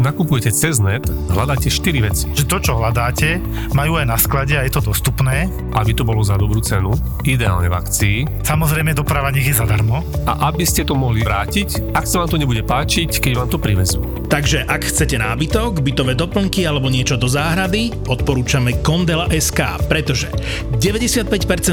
Nakupujete cez net, hľadáte 4 veci. že to, čo hľadáte, majú aj na sklade a je to dostupné. Aby to bolo za dobrú cenu, ideálne v akcii Samozrejme, doprava nech je zadarmo. a aby ste to mohli vrátiť, ak sa vám to nebude páčiť, keď vám to privezú. Takže ak chcete nábytok, bytové doplnky alebo niečo do záhrady, odporúčame Kondela SK, pretože 95%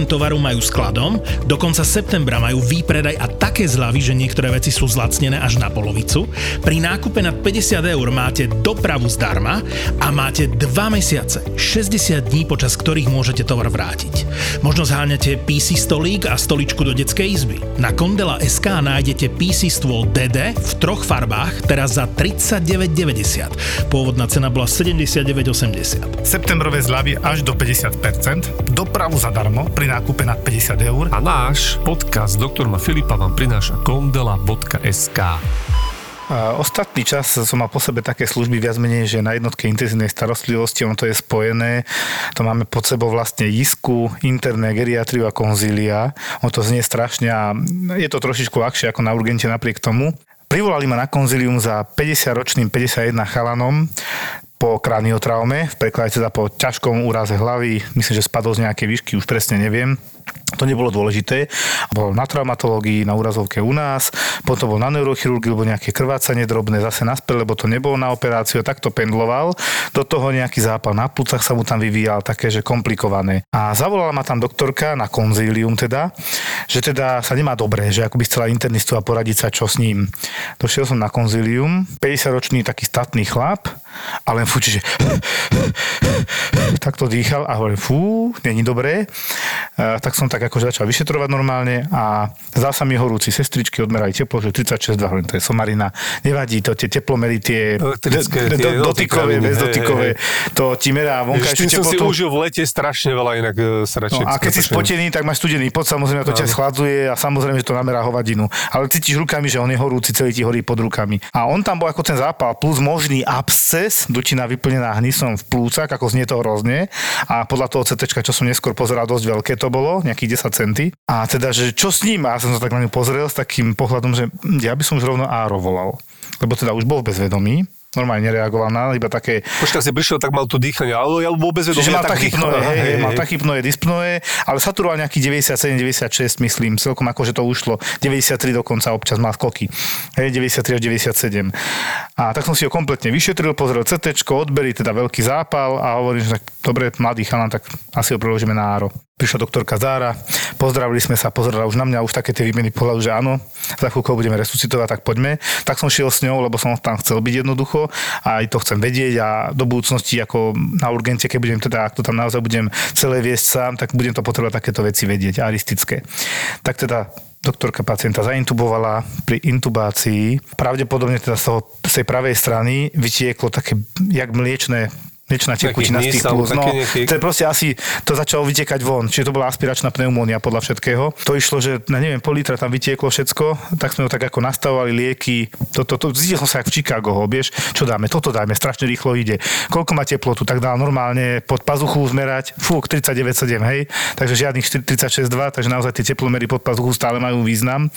tovaru majú skladom, do konca septembra majú výpredaj a také zľavy, že niektoré veci sú zlacnené až na polovicu. Pri nákupe nad 50 eur máte dopravu zdarma a máte 2 mesiace, 60 dní, počas ktorých môžete tovar vrátiť. Možno zháňate PC stolík a stoličku do detskej izby. Na Kondela SK nájdete PC stôl DD v troch farbách, teraz za 39,90. Pôvodná cena bola 79,80. Septembrové zľavy až do 50%, dopravu zadarmo pri nákupe nad 50 eur. A náš podcast Doktor Filipa vám prináša kondela.sk. Ostatný čas som mal po sebe také služby viac menej, že na jednotke intenzívnej starostlivosti, ono to je spojené, to máme pod sebou vlastne isku, interné geriatriu a konzília. Ono to znie strašne a je to trošičku ľahšie ako na urgente napriek tomu. Privolali ma na konzílium za 50-ročným 51 chalanom po kraniotraume, v preklade teda po ťažkom úraze hlavy, myslím, že spadol z nejakej výšky, už presne neviem. To nebolo dôležité. Bol na traumatológii, na úrazovke u nás, potom bol na neurochirurgii, lebo nejaké krvácanie drobné, zase naspäť, lebo to nebolo na operáciu, takto pendloval. Do toho nejaký zápal na plúcach sa mu tam vyvíjal, také, že komplikované. A zavolala ma tam doktorka na konzílium teda, že teda sa nemá dobre, že ako by chcela internistu a poradiť sa, čo s ním. Došiel som na konzílium, 50-ročný taký statný chlap, a len fúči, že takto dýchal a hovorím, fú, není dobré. E, tak som tak akože začal vyšetrovať normálne a zdal sa mi horúci. Sestričky odmerali teplo, že 36, hovorím, to je somarina. Nevadí to, tie teplomery, tie, Elektrické, do- tie do- dotykové, dotykové, bezdotykové, hej, to ti merá vonkajšiu tým som si teplotu. užil v lete strašne veľa, inak e, sa radšej... No, a keď si spotený, tak máš studený pot, samozrejme to ťa schladzuje a samozrejme, že to namerá hovadinu. Ale cítiš rukami, že on je horúci, celý ti horí pod rukami. A on tam bol ako ten zápal, plus možný absces, dutina vyplnená hnisom v plúcach, ako znie to hrozne. A podľa toho CT, čo som neskôr pozeral, dosť veľké to bolo, nejakých 10 centy. A teda, že čo s ním? A ja som sa tak na ňu pozrel s takým pohľadom, že hm, ja by som už rovno áro volal. Lebo teda už bol v bezvedomí, normálne nereagoval na iba také Počkaj, si prišiel, tak mal tu dýchanie, ale ja vôbec vedom, Čiže mal tak dýcham. hej, hej, mal hej. tachypnoe, dyspnoe, ale saturoval nejaký 97, 96, myslím, celkom ako, že to ušlo. 93 dokonca občas mal skoky. Hej, 93 až 97. A tak som si ho kompletne vyšetril, pozrel CT, odbery, teda veľký zápal a hovorím, že tak dobre, mladý chalan, tak asi ho preložíme na áro. Prišla doktorka Zára, pozdravili sme sa, pozerala už na mňa, už také tie výmeny pohľadu, že áno, za chvíľkou budeme resuscitovať, tak poďme. Tak som šiel s ňou, lebo som tam chcel byť jednoducho a aj to chcem vedieť a do budúcnosti ako na urgente, keď budem teda, ak to tam naozaj budem celé viesť sám, tak budem to potrebovať takéto veci vedieť, aristické. Tak teda doktorka pacienta zaintubovala pri intubácii. Pravdepodobne teda z, toho, z tej pravej strany vytieklo také, jak mliečne Mliečná tekutina z tých plus. No, to je proste asi, to začalo vytekať von. Čiže to bola aspiračná pneumónia podľa všetkého. To išlo, že na neviem, pol litra tam vytieklo všetko, tak sme ho tak ako nastavovali lieky. To, to, to, som sa jak v Chicago, ho, vieš, čo dáme, toto dáme, strašne rýchlo ide. Koľko má teplotu, tak dal normálne pod pazuchu zmerať, fúk 39,7, hej, takže žiadnych 4 36,2, takže naozaj tie teplomery pod pazuchu stále majú význam.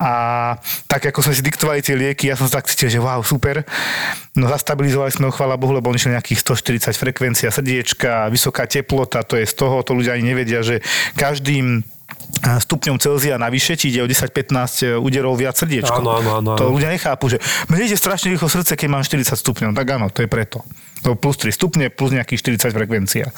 A tak ako sme si diktovali tie lieky, ja som sa tak cítil, že wow, super. No zastabilizovali sme ho, chvála Bohu, lebo on išiel nejakých 140 frekvencia srdiečka, vysoká teplota, to je z toho, to ľudia ani nevedia, že každým stupňom Celzia navyše ti ide o 10-15 úderov viac srdiečko. Áno, áno, áno, To ľudia nechápu, že mne ide strašne rýchlo srdce, keď mám 40 stupňov. Tak áno, to je preto. Plus 3 stupne, plus nejakých 40 frekvencia.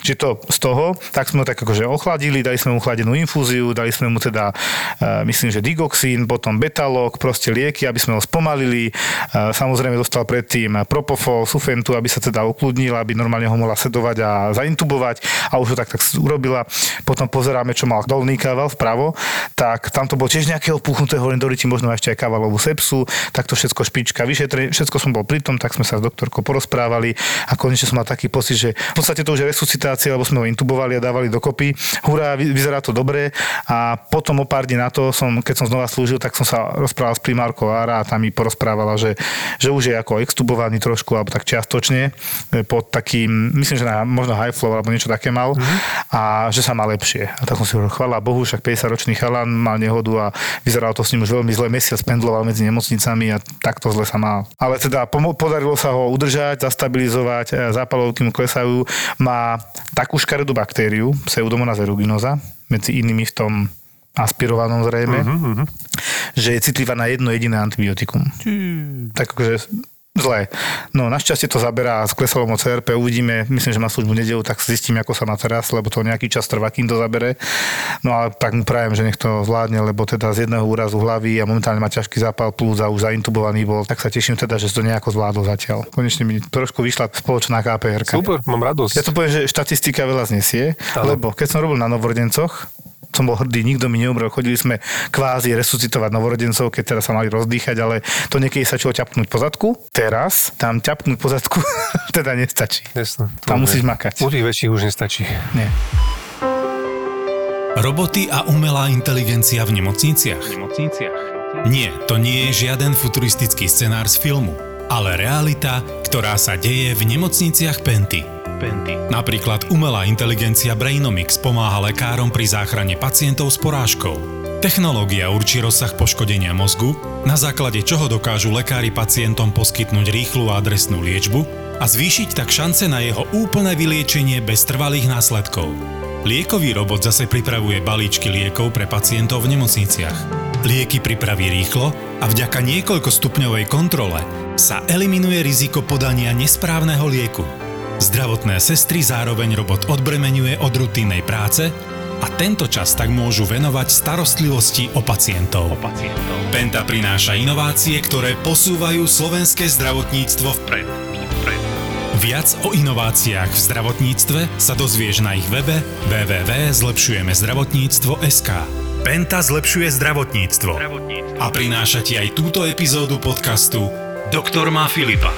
Čiže to z toho, tak sme ho tak akože ochladili, dali sme mu chladenú infúziu, dali sme mu teda, uh, myslím, že digoxín, potom betalok, proste lieky, aby sme ho spomalili. Uh, samozrejme dostal predtým propofol, sufentu, aby sa teda ukludnil, aby normálne ho mohla sedovať a zaintubovať a už ho tak, tak urobila. Potom pozeráme, čo mal dolný kával vpravo, tak tam to bolo tiež nejaké opuchnuté, hovorím, Doriti, možno ešte aj kavalovú sepsu, tak to všetko špička vyšetri, všetko som bol pri tom, tak sme sa s doktorkou porozprávali ďalej. A konečne som mal taký pocit, že v podstate to už je resuscitácia, lebo sme ho intubovali a dávali dokopy. Hurá, vy- vyzerá to dobre. A potom o pár dní na to, som, keď som znova slúžil, tak som sa rozprával s primárkou Ára a tam mi porozprávala, že, že už je ako extubovaný trošku, alebo tak čiastočne, e, pod takým, myslím, že na, možno high flow alebo niečo také mal mm-hmm. a že sa má lepšie. A tak som si hovoril, chvala Bohu, však 50-ročný chalan mal nehodu a vyzeralo to s ním už veľmi zle. Mesiac pendloval medzi nemocnicami a takto zle sa mal. Ale teda pomo- podarilo sa ho udržať, zastabilizovať, e, zápalovky mu klesajú. Má takú škaredú baktériu, pseudomonas aeruginosa, medzi inými v tom aspirovanom zrejme, uh-huh, uh-huh. že je citlivá na jedno jediné antibiotikum. Tak akože zlé. No našťastie to zaberá s klesalom CRP, uvidíme, myslím, že má službu nedelu, tak zistím, ako sa má teraz, lebo to nejaký čas trvá, kým to zabere. No ale tak mu prajem, že nech to zvládne, lebo teda z jedného úrazu hlavy a momentálne má ťažký zápal plúc a už zaintubovaný bol, tak sa teším teda, že to nejako zvládol zatiaľ. Konečne mi trošku vyšla spoločná KPR. Super, mám radosť. Ja to poviem, že štatistika veľa znesie, Áno. lebo keď som robil na novorodencoch, som bol hrdý, nikto mi neumrel, chodili sme kvázi resuscitovať novorodencov, keď teraz sa mali rozdýchať, ale to niekedy sa čo ťapnúť po zadku. Teraz tam ťapnúť po zadku teda nestačí. Jasné. Tam musíš makať. U tých väčších už nestačí. Nie. Roboty a umelá inteligencia v nemocniciach? Nie, to nie je žiaden futuristický scenár z filmu, ale realita, ktorá sa deje v nemocniciach Penty. Napríklad umelá inteligencia Brainomix pomáha lekárom pri záchrane pacientov s porážkou. Technológia určí rozsah poškodenia mozgu, na základe čoho dokážu lekári pacientom poskytnúť rýchlu a adresnú liečbu a zvýšiť tak šance na jeho úplné vyliečenie bez trvalých následkov. Liekový robot zase pripravuje balíčky liekov pre pacientov v nemocniciach. Lieky pripraví rýchlo a vďaka niekoľkostupňovej kontrole sa eliminuje riziko podania nesprávneho lieku. Zdravotné sestry zároveň robot odbremenuje od rutinnej práce a tento čas tak môžu venovať starostlivosti o pacientov. Penta prináša inovácie, ktoré posúvajú slovenské zdravotníctvo vpred. Viac o inováciách v zdravotníctve sa dozvieš na ich webe www.zlepšujemezdravotníctvo.sk Penta zlepšuje zdravotníctvo a prináša ti aj túto epizódu podcastu Doktor má Filipa.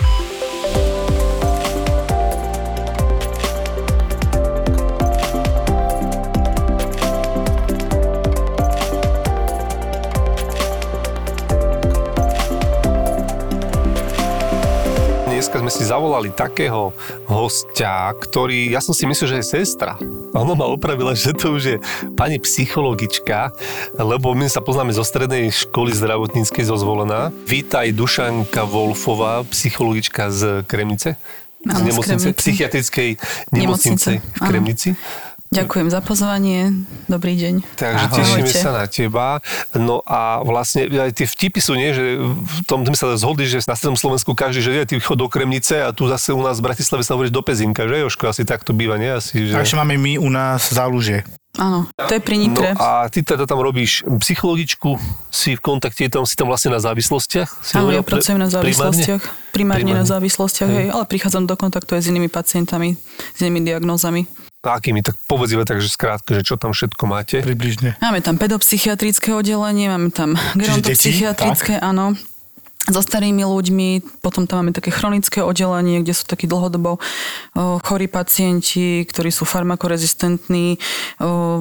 Dneska sme si zavolali takého hostia, ktorý, ja som si myslel, že je sestra. Ona ma opravila, že to už je pani psychologička, lebo my sa poznáme zo strednej školy zdravotníckej zo Zvolená. Vítaj Dušanka Wolfová, psychologička z Kremnice. Z z nemocnice, Kremnice. psychiatrickej nemocnice, Nemocnice, v áno. Ďakujem za pozvanie. Dobrý deň. Takže Ahoj. tešíme Ahojte. sa na teba. No a vlastne aj tie vtipy sú, nie, že v tom sme sa zhodli, že na strednom Slovensku každý, že je, ty chod do Kremnice a tu zase u nás v Bratislave sa hovoríš do Pezinka, že Joško? Asi takto býva, nie? Asi, že... Ešte máme my u nás záluže. Áno, to je pri No Nitre. a ty teda tam robíš psychologičku, si v kontakte, tam si tam vlastne na závislostiach? Si Áno, ja pracujem na primárne? závislostiach. Primárne, na Primárne. závislostiach, Hej. hej, ale prichádzam do kontaktu aj s inými pacientami, s inými diagnózami. A akými? Tak povedz iba tak, že skrátke, že čo tam všetko máte. Približne. Máme tam pedopsychiatrické oddelenie, máme tam gerontopsychiatrické, áno so starými ľuďmi, potom tam máme také chronické oddelenie, kde sú takí dlhodobo chorí pacienti, ktorí sú farmakorezistentní.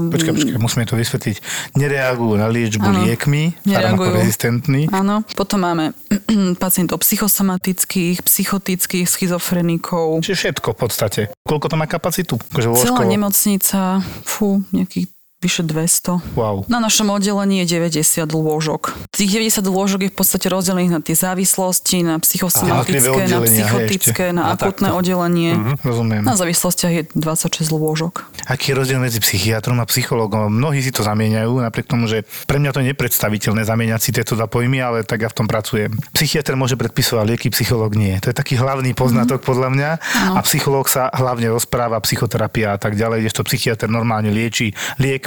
Počkaj, počkaj, musíme to vysvetliť. Nereagujú na liečbu Áno. liekmi, Nereagujú. farmakorezistentní. Áno, potom máme pacientov psychosomatických, psychotických, schizofrenikov. Čiže všetko v podstate. Koľko to má kapacitu? Akože Celá nemocnica, fú, nejakých vyše 200. Wow. Na našom oddelení je 90 lôžok. Tých 90 lôžok je v podstate rozdelených na tie závislosti, na psychosomatické, na hej, psychotické, na akutné takto. oddelenie. Rozumiem. Na závislostiach je 26 lôžok. Aký je rozdiel medzi psychiatrom a psychologom? Mnohí si to zamieňajú, napriek tomu, že pre mňa to je nepredstaviteľné zamieňať si tieto dva pojmy, ale tak ja v tom pracujem. Psychiatr môže predpisovať lieky, psychológ nie. To je taký hlavný poznatok podľa mňa. A psychológ sa hlavne rozpráva, psychoterapia a tak ďalej, kdežto psychiatr normálne lieči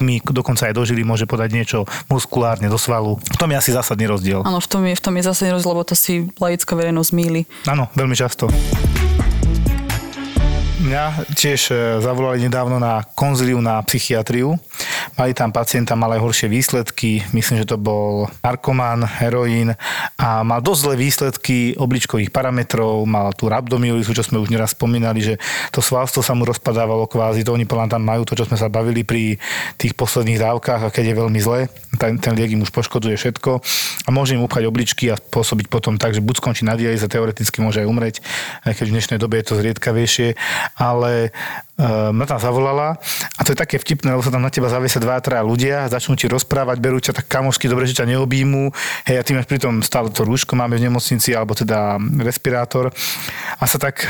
liekmi, dokonca aj do žily môže podať niečo muskulárne do svalu. V tom je asi zásadný rozdiel. Áno, v tom je, v tom je zase rozdiel, lebo to si laická verejnosť míli. Áno, veľmi často. Mňa tiež e, zavolali nedávno na konziliu na psychiatriu, Mali tam pacienta, mal aj horšie výsledky, myslím, že to bol narkoman, heroín a mal dosť zlé výsledky obličkových parametrov, mal tú rabdomyolizu, čo sme už neraz spomínali, že to svalstvo sa mu rozpadávalo kvázi, to oni tam majú to, čo sme sa bavili pri tých posledných dávkach a keď je veľmi zle, ten, ten liek im už poškodzuje všetko. A môže im upchať obličky a pôsobiť potom tak, že buď skončí na dialýze, teoreticky môže aj umrieť, aj keď v dnešnej dobe je to zriedkavejšie, ale uh, ma tam zavolala. A to je také vtipné, lebo sa tam na teba zaviesia dva, traja ľudia, začnú ti rozprávať, berú ťa tak kamošky, dobre, že ťa neobímu, hej, a ty máš pritom stále to rúško, máme v nemocnici, alebo teda respirátor. A sa tak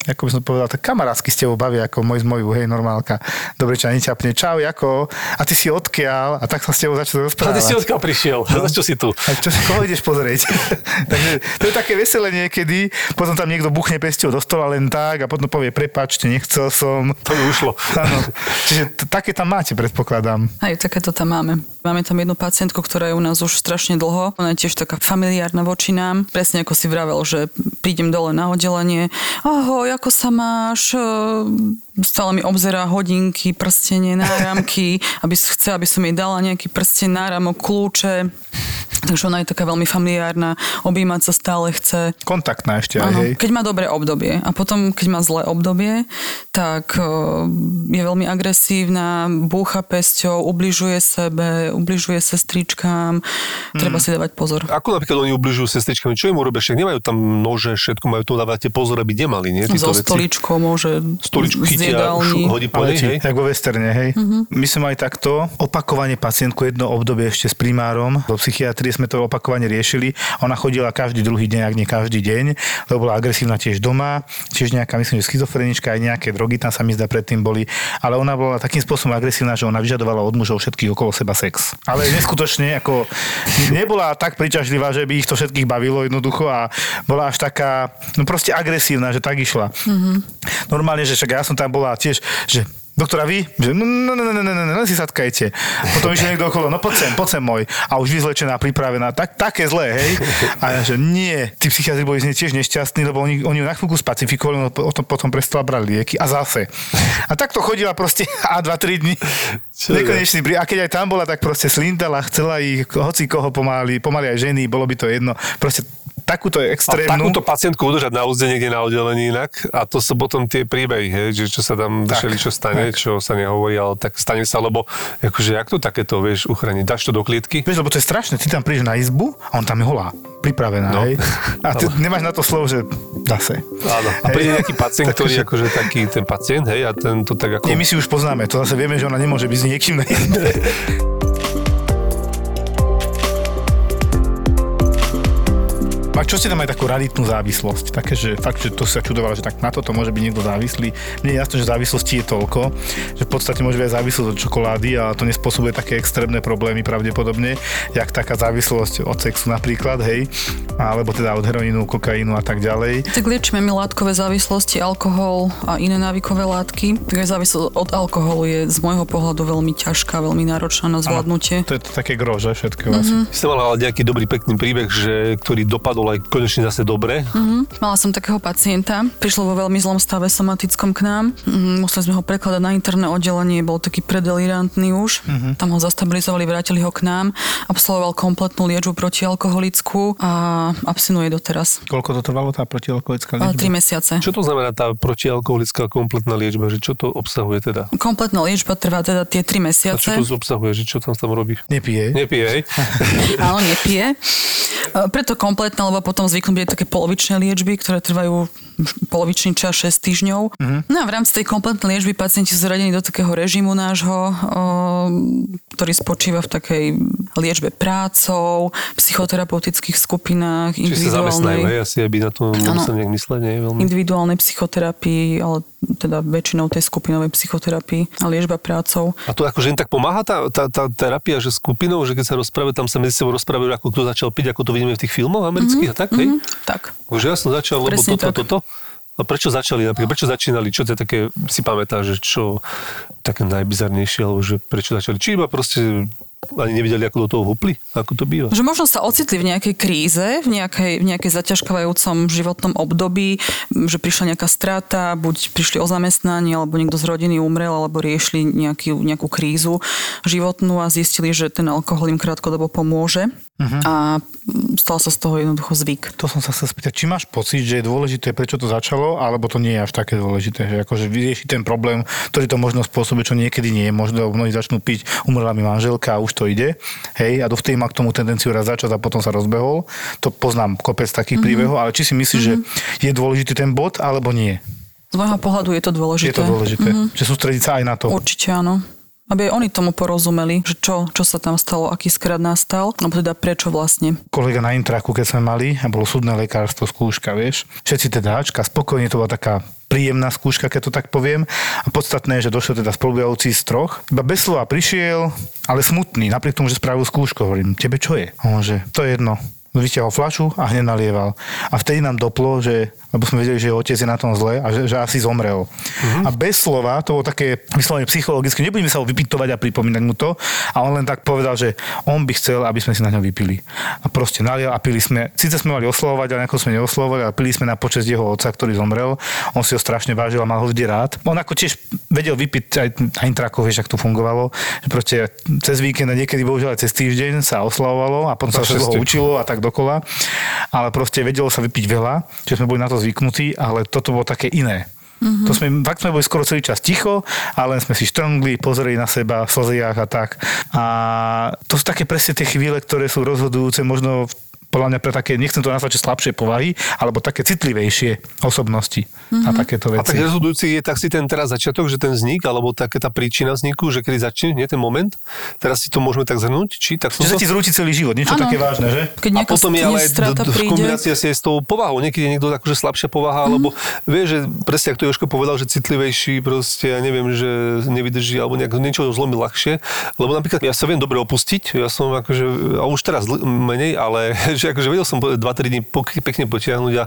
ako by som povedal, tak kamarátsky s tebou bavia, ako môj z moju, hej, normálka. Dobre, ťa neťapne, čau, ako? A ty si odkiaľ? A tak sa s tebou začal A rozprávať. ty si odkiaľ prišiel? No. Čo si tu? A čo si koho ideš pozrieť? Takže to je také veselé niekedy, potom tam niekto buchne pesťou do stola len tak a potom povie, prepačte, nechcel som. To mi ušlo. Áno. Čiže t- také tam máte, predpokladám. Aj takéto tam máme. Máme tam jednu pacientku, ktorá je u nás už strašne dlho. Ona je tiež taká familiárna voči nám. Presne ako si vravel, že prídem dole na oddelenie. Ahoj, ako sa máš? Ehm, Stále mi obzerá hodinky, prstenie, náramky, aby chce, aby som jej dala nejaký prsten, náramok, kľúče. Takže ona je taká veľmi familiárna, objímať sa stále chce. Kontaktná ešte aj, hej. keď má dobré obdobie. A potom, keď má zlé obdobie, tak eh, je veľmi agresívna, búcha pesťou, ubližuje sebe, ubližuje sestričkám. Treba Mhm. si dávať pozor. Ako napríklad oni ubližujú sestričkami? Čo im urobia? Však nemajú tam nože, všetko majú tu dávate pozor, aby nemali, nie? So Tieto veci. stoličkou môže Stoličku z chytia, hodí po nej, hej? jak vo westerne, hej. My sme mali takto opakovanie pacientku jedno obdobie ešte s primárom. Do psychiatrie sme to opakovane riešili. Ona chodila každý druhý deň, ak nie každý deň, lebo bola agresívna tiež doma, tiež nejaká, myslím, že schizofrenička, aj nejaké drogy tam sa mi zdá predtým boli. Ale ona bola takým spôsobom agresívna, že ona vyžadovala od mužov všetkých okolo seba sex. Ale neskutočne, ako nebola tak príťažlivá, že by ich to všetkých bavilo jednoducho a bola až taká, no proste agresívna, že tak išla. Normálne, že však ja som tam bola tiež, že Doktora, vy? Že, no, no, no, no, no, no, no, len si sadkajte. Potom išiel niekto okolo, no poď sem, poď sem môj. A už vyzlečená, pripravená, tak, také zlé, hej. A ja, že nie, tí psychiatri boli z nej tiež nešťastní, lebo oni, oni ju na chvíľku spacifikovali, no potom, potom prestala brať lieky a zase. A takto chodila proste a 2-3 dní. Nekonečný prí- A keď aj tam bola, tak proste slintala, chcela ich, hoci koho pomáli, pomaly aj ženy, bolo by to jedno. Proste takúto A extrémnu. takúto pacientku udržať na úzde niekde na oddelení inak a to sú potom tie príbehy, hej, že čo sa tam Tak, všeli, čo stane, čo sa nehovorí, ale tak stane sa, lebo akože jak to takéto vieš uchrániť? Dáš to do klietky? Vieš, lebo to je strašné, ty tam prídeš na izbu a on tam je holá, pripravená, No. hej? A ty nemáš na to slovo, že zase. Áno. A príde nejaký pacient, ktorý Takže- akože taký ten pacient, hej, a ten to tak ako... Nie, my si už poznáme, to zase vieme, že ona nemôže byť s niekým na A čo ste tam aj takú raditnú závislosť? Také, že fakt, že to sa čudovala, že tak na toto môže byť niekto závislý. Mne je jasné, že závislosti je toľko, že v podstate môže byť aj závislosť od čokolády a to nespôsobuje také extrémne problémy pravdepodobne, jak taká závislosť od sexu napríklad, hej, alebo teda od heroínu, kokainu a tak ďalej. Tak liečíme my látkové závislosti, alkohol a iné návykové látky. Takže závislosť od alkoholu je z môjho pohľadu veľmi ťažká, veľmi náročná na zvládnutie. To je to také gro, že všetko mm-hmm. asi. Ste mala ale nejaký dobrý, pekný príbeh, že, ktorý dopadol aj konečne zase dobre. Mhm. Mala som takého pacienta, prišlo vo veľmi zlom stave somatickom k nám. Mhm, Museli sme ho prekladať na interné oddelenie, bol taký predelirantný už. Mhm. Tam ho zastabilizovali, vrátili ho k nám. Absolvoval kompletnú liečbu protialkoholickú a abstinuje doteraz. Koľko to trvalo, tá protialkoholická liečba? tri mesiace. Čo to znamená tá protialkoholická kompletná liečba? Že čo to obsahuje teda? Kompletná liečba trvá teda tie tri A čo mesiace. to obsahuje? Že čo tam tam robíš? Nepije. Nepije? Áno, nepije. E, Preto kompletná, lebo potom zvyknú byť také polovičné liečby, ktoré trvajú polovičný čas 6 týždňov. No a v rámci tej kompletnej liečby pacienti sú zaradení do takého režimu nášho, o, ktorý spočíva v takej liečbe prácou, psychoterapeutických skupinách, Či sa zamestnajú, individuálnej, hej? Asi, aby na to nemusel nejak mysleť, nie? Veľmi. individuálnej psychoterapii, ale teda väčšinou tej skupinovej psychoterapii a liečba prácou. A to akože im tak pomáha tá, tá, tá terapia, že skupinou, že keď sa rozprávajú, tam sa medzi sebou rozprávajú, ako kto začal piť, ako to vidíme v tých filmoch amerických mm-hmm, a tak, hej? Tak. Už ja som začal, lebo Presne toto, tak. toto. A prečo začali, napríklad, prečo začínali, čo to je také, si pamätáš, že čo také najbizarnejšie, alebo že prečo začali, či iba proste ani nevedeli, ako do toho hupli, ako to býva. Že možno sa ocitli v nejakej kríze, v nejakej, v nejakej zaťažkávajúcom životnom období, že prišla nejaká strata, buď prišli o zamestnanie, alebo niekto z rodiny umrel, alebo riešili nejaký, nejakú krízu životnú a zistili, že ten alkohol im krátkodobo pomôže. Uh-huh. A stal sa z toho jednoducho zvyk. To som sa chcel spýtať, či máš pocit, že je dôležité, prečo to začalo, alebo to nie je až také dôležité, že akože vyriešiť ten problém, ktorý to možno spôsobuje, čo niekedy nie je možno, mnohí začnú piť, umrela mi manželka a už to ide, hej, a dovtedy má k tomu tendenciu raz začať a potom sa rozbehol. To poznám kopec takých mm-hmm. príbehov, ale či si myslíš, mm-hmm. že je dôležitý ten bod, alebo nie? Z môjho pohľadu je to dôležité. Je to dôležité, mm-hmm. že sústrediť sa aj na to. Určite áno aby aj oni tomu porozumeli, že čo, čo sa tam stalo, aký skrat nastal, alebo teda prečo vlastne. Kolega na intraku, keď sme mali, a bolo súdne lekárstvo, skúška, vieš, všetci teda spokojne to bola taká príjemná skúška, keď to tak poviem. A podstatné je, že došiel teda spolubujúci z troch. Iba bez slova prišiel, ale smutný, napriek tomu, že spravil skúšku. Hovorím, tebe čo je? On že, to je jedno vyťahol flašu a hneď nalieval. A vtedy nám doplo, že, lebo sme vedeli, že otec je na tom zle a že, že asi zomrel. Uh-huh. A bez slova, to bolo také vyslovene psychologicky, nebudeme sa ho vypytovať a pripomínať mu to, a on len tak povedal, že on by chcel, aby sme si na ňo vypili. A proste nalial a pili sme, síce sme mali oslovovať, ale ako sme neoslovovali, ale pili sme na počest jeho otca, ktorý zomrel. On si ho strašne vážil a mal ho vždy rád. On ako tiež vedel vypiť aj na intrakov, vieš, ak to fungovalo, že proste cez víkend a niekedy bohužiaľ aj cez týždeň sa oslavovalo a potom sa ho učilo a tak dokola, ale proste vedelo sa vypiť veľa, že sme boli na to zvyknutí, ale toto bolo také iné. Mm-hmm. To sme, fakt sme boli skoro celý čas ticho, ale sme si štrngli, pozreli na seba v slziach a tak. A to sú také presne tie chvíle, ktoré sú rozhodujúce možno v podľa mňa pre také, nechcem to nazvať, že slabšie povahy, alebo také citlivejšie osobnosti mm-hmm. a takéto veci. A tak rozhodujúci je tak si ten teraz začiatok, že ten vznik, alebo také tá príčina vzniku, že kedy začne, nie ten moment, teraz si to môžeme tak zhrnúť, či tak Že sa ti zrúti celý život, niečo ano. také vážne, že? Keď a potom je ale v kombinácii asi s tou povahou, niekedy je niekto akože slabšia povaha, mm-hmm. alebo vie, že presne ako to Joško povedal, že citlivejší, proste, ja neviem, že nevydrží, alebo nejak, niečo zlomí ľahšie, lebo napríklad ja sa viem dobre opustiť, ja som akože, a už teraz menej, ale že akože vedel som 2-3 dní pekne potiahnuť, a,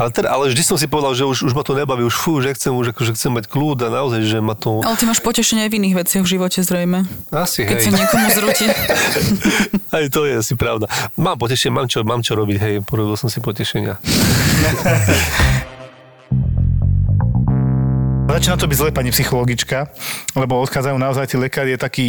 ale, teda, ale vždy som si povedal, že už, už ma to nebaví, už fú, že chcem, už akože chcem mať kľud a naozaj, že ma to... Ale ty máš potešenie aj v iných veciach v živote zrejme. Asi, Keď hej. sa niekomu zrúti. aj to je asi pravda. Mám potešenie, mám čo, mám čo robiť, hej, porobil som si potešenia. Začína to byť zle, pani psychologička, lebo odchádzajú naozaj tí lekári, je taký,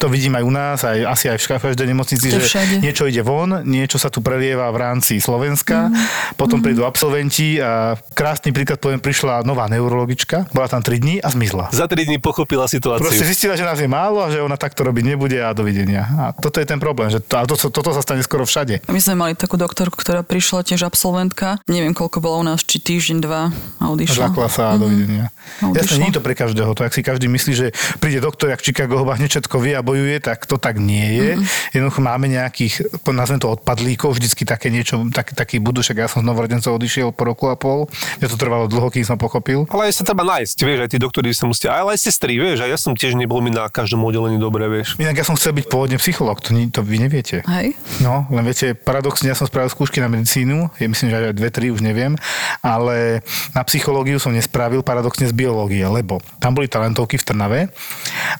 to vidím aj u nás, aj, asi aj v každej nemocnici, že všade. niečo ide von, niečo sa tu prelieva v rámci Slovenska, mm. potom mm. prídu absolventi a krásny príklad poviem, prišla nová neurologička, bola tam 3 dní a zmizla. Za 3 dní pochopila situáciu. Proste zistila, že nás je málo a že ona takto robiť nebude a dovidenia. A toto je ten problém, že to, a to, toto sa stane skoro všade. My sme mali takú doktorku, ktorá prišla tiež absolventka, neviem koľko bola u nás, či týždeň, dva a odišla. Zakla sa a dovidenia. No, Jasne, nie je to pre každého. To, ak si každý myslí, že príde doktor, jak Chicago ho všetko vie a bojuje, tak to tak nie je. Mm-hmm. Jednoducho máme nejakých, nazvem to odpadlíkov, vždycky také niečo, tak, taký budú, však ja som z novorodencov odišiel po roku a pol. Mne to trvalo dlho, kým som pochopil. Ale aj sa treba nájsť, vieš, aj tí doktori sa musia, ale aj sestry, vieš, a ja som tiež nebol mi na každom oddelení dobre, vieš. Inak ja som chcel byť pôvodne psycholog, to, to vy neviete. Hej. No, len viete, paradoxne ja som spravil skúšky na medicínu, je myslím, že aj dve, tri, už neviem, ale na psychológiu som nespravil paradoxne z biológie, lebo tam boli talentovky v Trnave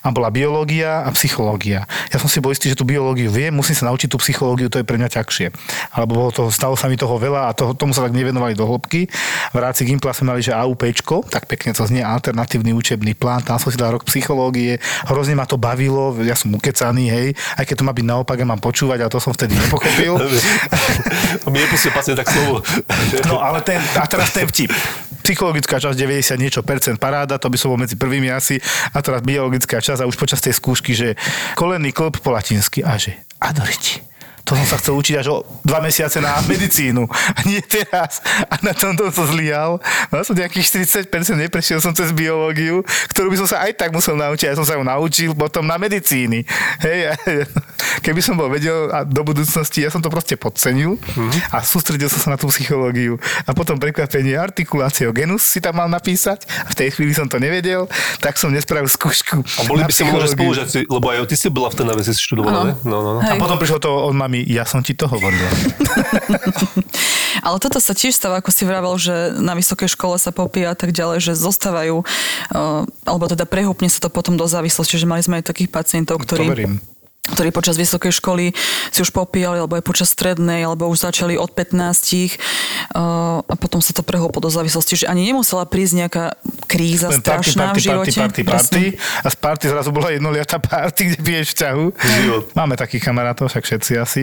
a bola biológia a psychológia. Ja som si bol istý, že tú biológiu viem, musím sa naučiť tú psychológiu, to je pre mňa ťažšie. Alebo bolo to, stalo sa mi toho veľa a to, tomu sa tak nevenovali do hĺbky. V rámci Gimpla sme mali, že AUP, tak pekne to znie, alternatívny učebný plán, tam som si dal rok psychológie, hrozne ma to bavilo, ja som ukecaný, hej, aj keď to má byť naopak, ja mám počúvať, a to som vtedy nepochopil. Mi nepustil pacient tak slovo. No ale ten, a teraz ten vtip psychologická časť 90 niečo percent paráda, to by som bol medzi prvými asi, a teraz biologická časť a už počas tej skúšky, že kolenný klop po latinsky a že adoriti. To som sa chcel učiť až o dva mesiace na medicínu. A nie teraz. A na tomto som zlyhal. Mal som nejakých 40%, neprešiel som cez biológiu, ktorú by som sa aj tak musel naučiť. Ja som sa ju naučil potom na medicíny. Hej, keby som bol vedel a do budúcnosti, ja som to proste podcenil mm-hmm. a sústredil som sa na tú psychológiu. A potom prekvapenie artikuláciou genus si tam mal napísať a v tej chvíli som to nevedel, tak som nespravil skúšku. A boli by si možno spolužiaci, lebo aj ty si bola v ten si študovala? No, no, no. A potom prišlo to od mami, ja som ti to hovorila. Ale toto sa tiež stáva, ako si vravel, že na vysokej škole sa popíja a tak ďalej, že zostávajú, uh, alebo teda prehúpne sa to potom do závislosti, že mali sme aj takých pacientov, ktorí... To verím ktorí počas vysokej školy si už popíjali, alebo aj počas strednej, alebo už začali od 15 uh, a potom sa to prehoplo do závislosti, že ani nemusela prísť nejaká kríza Len party, strašná party, v živote. party, party, party. A z party zrazu bola jednoliatá party, kde piješ ťahu. Život. Máme takých kamarátov, však všetci asi.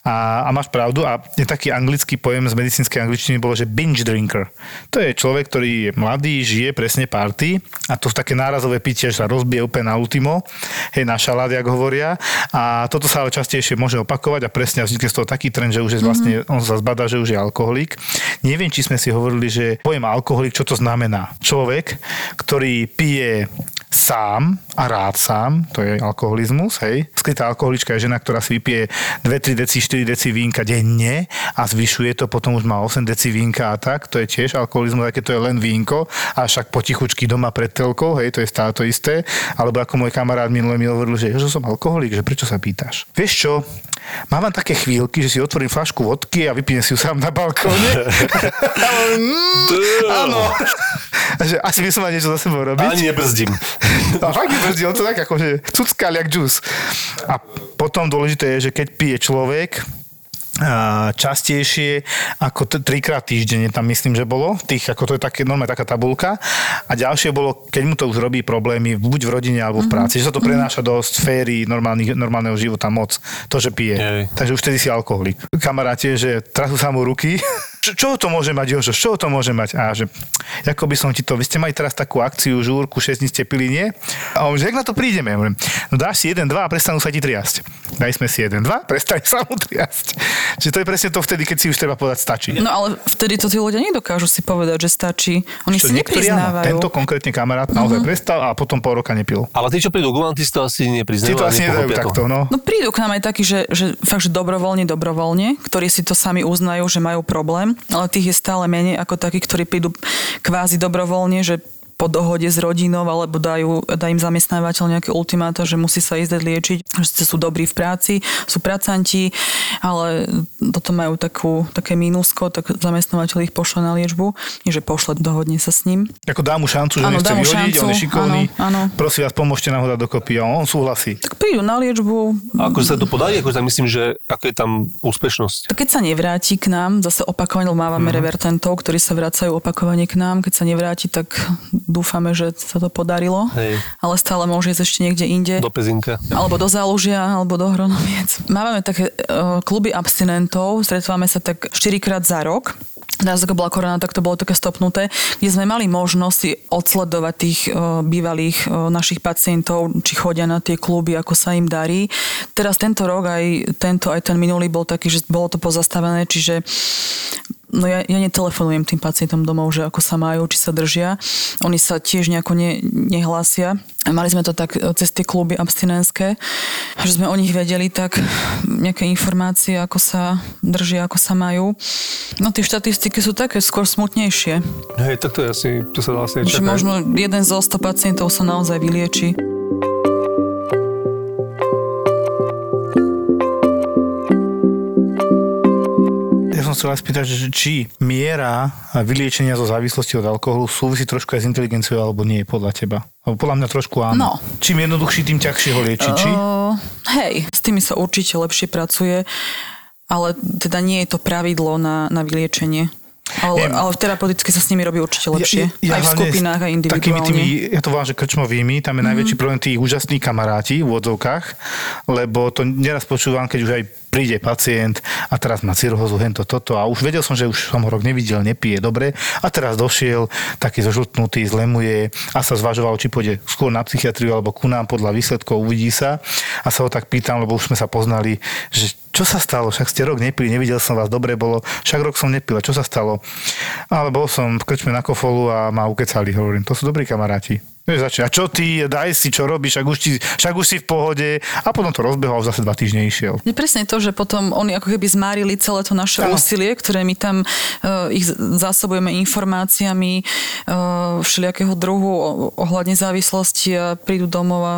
A, a máš pravdu, a je taký anglický pojem z medicínskej angličtiny bolo, že binge drinker. To je človek, ktorý je mladý, žije presne party a to v také nárazové pitie, že sa rozbije úplne na ultimo, hej, na šalát, jak hovoria. A toto sa ale častejšie môže opakovať a presne vznikne z toho taký trend, že už je vlastne, on sa zbada, že už je alkoholik. Neviem, či sme si hovorili, že pojem alkoholik, čo to znamená. Človek, ktorý pije sám a rád sám, to je alkoholizmus, hej. Skrytá alkoholička je žena, ktorá si vypije 2-3 deci, 4 deci vínka denne a zvyšuje to, potom už má 8 deci vínka a tak, to je tiež alkoholizmus, aj keď to je len vínko a však potichučky doma pred telkou, hej, to je stále to isté. Alebo ako môj kamarát minule mi hovoril, že, že som alkoholik, že prečo sa pýtaš? Vieš čo, Mám také chvíľky, že si otvorím flašku vodky a vypijem si ju sám na balkóne. Mm, Áno. A že asi by som mal niečo za sebou robiť. Ani nebrzdím. A fakt nebrzdí, on to tak akože cuckal jak džus. A potom dôležité je, že keď pije človek, častejšie ako t- trikrát týždenne, tam myslím, že bolo, tých, ako to je také, normálne taká tabulka. A ďalšie bolo, keď mu to už robí problémy, buď v rodine alebo v práci, že sa to prenáša do sféry normálnych, normálneho života moc, to, že pije. Hej. Takže už vtedy si alkoholik. Kamaráte, že trasú sa mu ruky, čo, čo to môže mať, Jožo, čo to môže mať? A že, ako by som ti to, vy ste mali teraz takú akciu, žúrku, 6 dní ste pili, nie? A on, že jak na to prídeme? Ja no dáš si 1, 2 a prestanú sa ti triasť. Daj sme si 1, 2, prestane sa mu triasť. Čiže to je presne to vtedy, keď si už treba povedať stačí. No ale vtedy to tí ľudia nedokážu si povedať, že stačí. Oni Čo si niektorí áno, nepriznávajú. Tento konkrétny kamarát naozaj prestal a potom pol roka nepil. Ale tí, čo prídu k vám, tí si to asi nepriznajú. Tí to asi nedajú takto, no. No prídu k nám aj takí, že, že fakt, že dobrovoľne, dobrovoľne, ktorí si to sami uznajú, že majú problém, ale tých je stále menej ako takí, ktorí prídu kvázi dobrovoľne, že po dohode s rodinou alebo dajú, dá im zamestnávateľ nejaké ultimáta, že musí sa ísť liečiť, že sú dobrí v práci, sú pracanti, ale toto majú takú, také mínusko, tak zamestnávateľ ich pošle na liečbu, nie že pošle, dohodne sa s ním. Ako dá mu šancu, že Áno, nechce vyhodiť, on je šancu, šikovný. áno, áno. Prosím vás, pomôžte nám ho dať dokopy a on súhlasí. Tak prídu na liečbu, A ako sa to podarí, ako sa myslím, že aká je tam úspešnosť. Tak keď sa nevráti k nám, zase opakovane, lebo mávame Mhm. revertentov, ktorí sa vracajú opakovane k nám, keď sa nevráti, tak dúfame, že sa to podarilo, Hej. ale stále môže ísť ešte niekde inde. Do pezinka. Alebo do zálužia, alebo do hronoviec. Máme také uh, kluby abstinentov, stretávame sa tak 4 krát za rok. Teraz ako bola korona, tak to bolo také stopnuté, kde sme mali možnosť si odsledovať tých uh, bývalých uh, našich pacientov, či chodia na tie kluby, ako sa im darí. Teraz tento rok, aj tento, aj ten minulý bol taký, že bolo to pozastavené, čiže No ja, ja netelefonujem tým pacientom domov, že ako sa majú, či sa držia. Oni sa tiež nejako ne, nehlásia. Mali sme to tak e, cez tie kluby abstinenské, že sme o nich vedeli tak nejaké informácie, ako sa držia, ako sa majú. No tie štatistiky sú také skôr smutnejšie. Hej, tak to je asi, to sa dá asi čakať. možno jeden zo 100 pacientov sa naozaj vylieči. Som chcel aj spýtať, že či miera vyliečenia zo závislosti od alkoholu súvisí trošku aj s inteligenciou alebo nie podľa teba? Podľa mňa trošku áno. No. Čím jednoduchší, tým ťažšie ho liečiť, či? Uh, hej, s tými sa určite lepšie pracuje, ale teda nie je to pravidlo na, na vyliečenie. Ale, Viem. ale terapeuticky sa s nimi robí určite lepšie. aj v skupinách, aj Takými individuálne. tými, ja to volám, že krčmovými, tam je najväčší Mhm. problém tých úžasných kamaráti v odzovkách, lebo to neraz počúvam, keď už aj príde pacient a teraz má cirhózu, hento, toto a už vedel som, že už som ho rok nevidel, nepije dobre a teraz došiel taký zožltnutý, zlemuje a sa zvažoval, či pôjde skôr na psychiatriu alebo ku nám podľa výsledkov, uvidí sa a sa ho tak pýtam, lebo už sme sa poznali, že čo sa stalo, však ste rok nepili, nevidel som vás, dobre bolo, však rok som nepil, a čo sa stalo? Ale bol som v krčme na kofolu a ma ukecali, hovorím, to sú dobrí kamaráti. Vieš, začne, a čo ty, daj si, čo robíš, však už, ti, však už si v pohode a potom to rozbehol zase dva týždne išiel. Je presne to, že potom oni ako keby zmárili celé to naše Áno. úsilie, ktoré my tam uh, ich zásobujeme informáciami uh, všelijakého druhu ohľadne závislosti a prídu domov a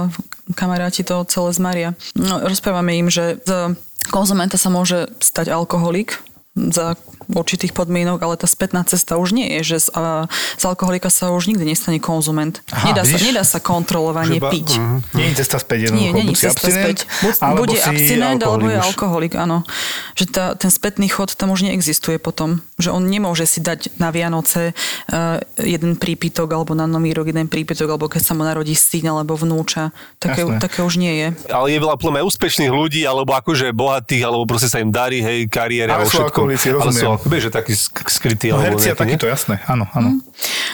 kamaráti to celé zmaria. No, rozprávame im, že z konzumenta sa môže stať alkoholik za určitých podmienok, ale tá spätná cesta už nie je, že z, a, z alkoholika sa už nikdy nestane konzument. Aha, nedá, sa, nedá sa kontrolovanie Že ba- piť. mhm. Nie je cesta späť Nie, jednoducho. nie Buď je cesta späť. Buď, alebo bude abstinent, alebo je alkoholik, áno. Že tá, ten spätný chod tam už neexistuje potom. Že on nemôže si dať na Vianoce uh, jeden prípitok, alebo na Nový rok jeden prípitok, alebo keď sa mu narodí syn, alebo vnúča. Také, Jasné. také už nie je. Ale je veľa plné úspešných ľudí, alebo akože bohatých, alebo proste sa im darí, hej, kariéra, Ale všetko. alkoholici, Ale sú rozumiem. alko- vieš, že taký sk- skrytý, No, alebo herci a nejaký, nie? takýto, jasné. Áno, áno.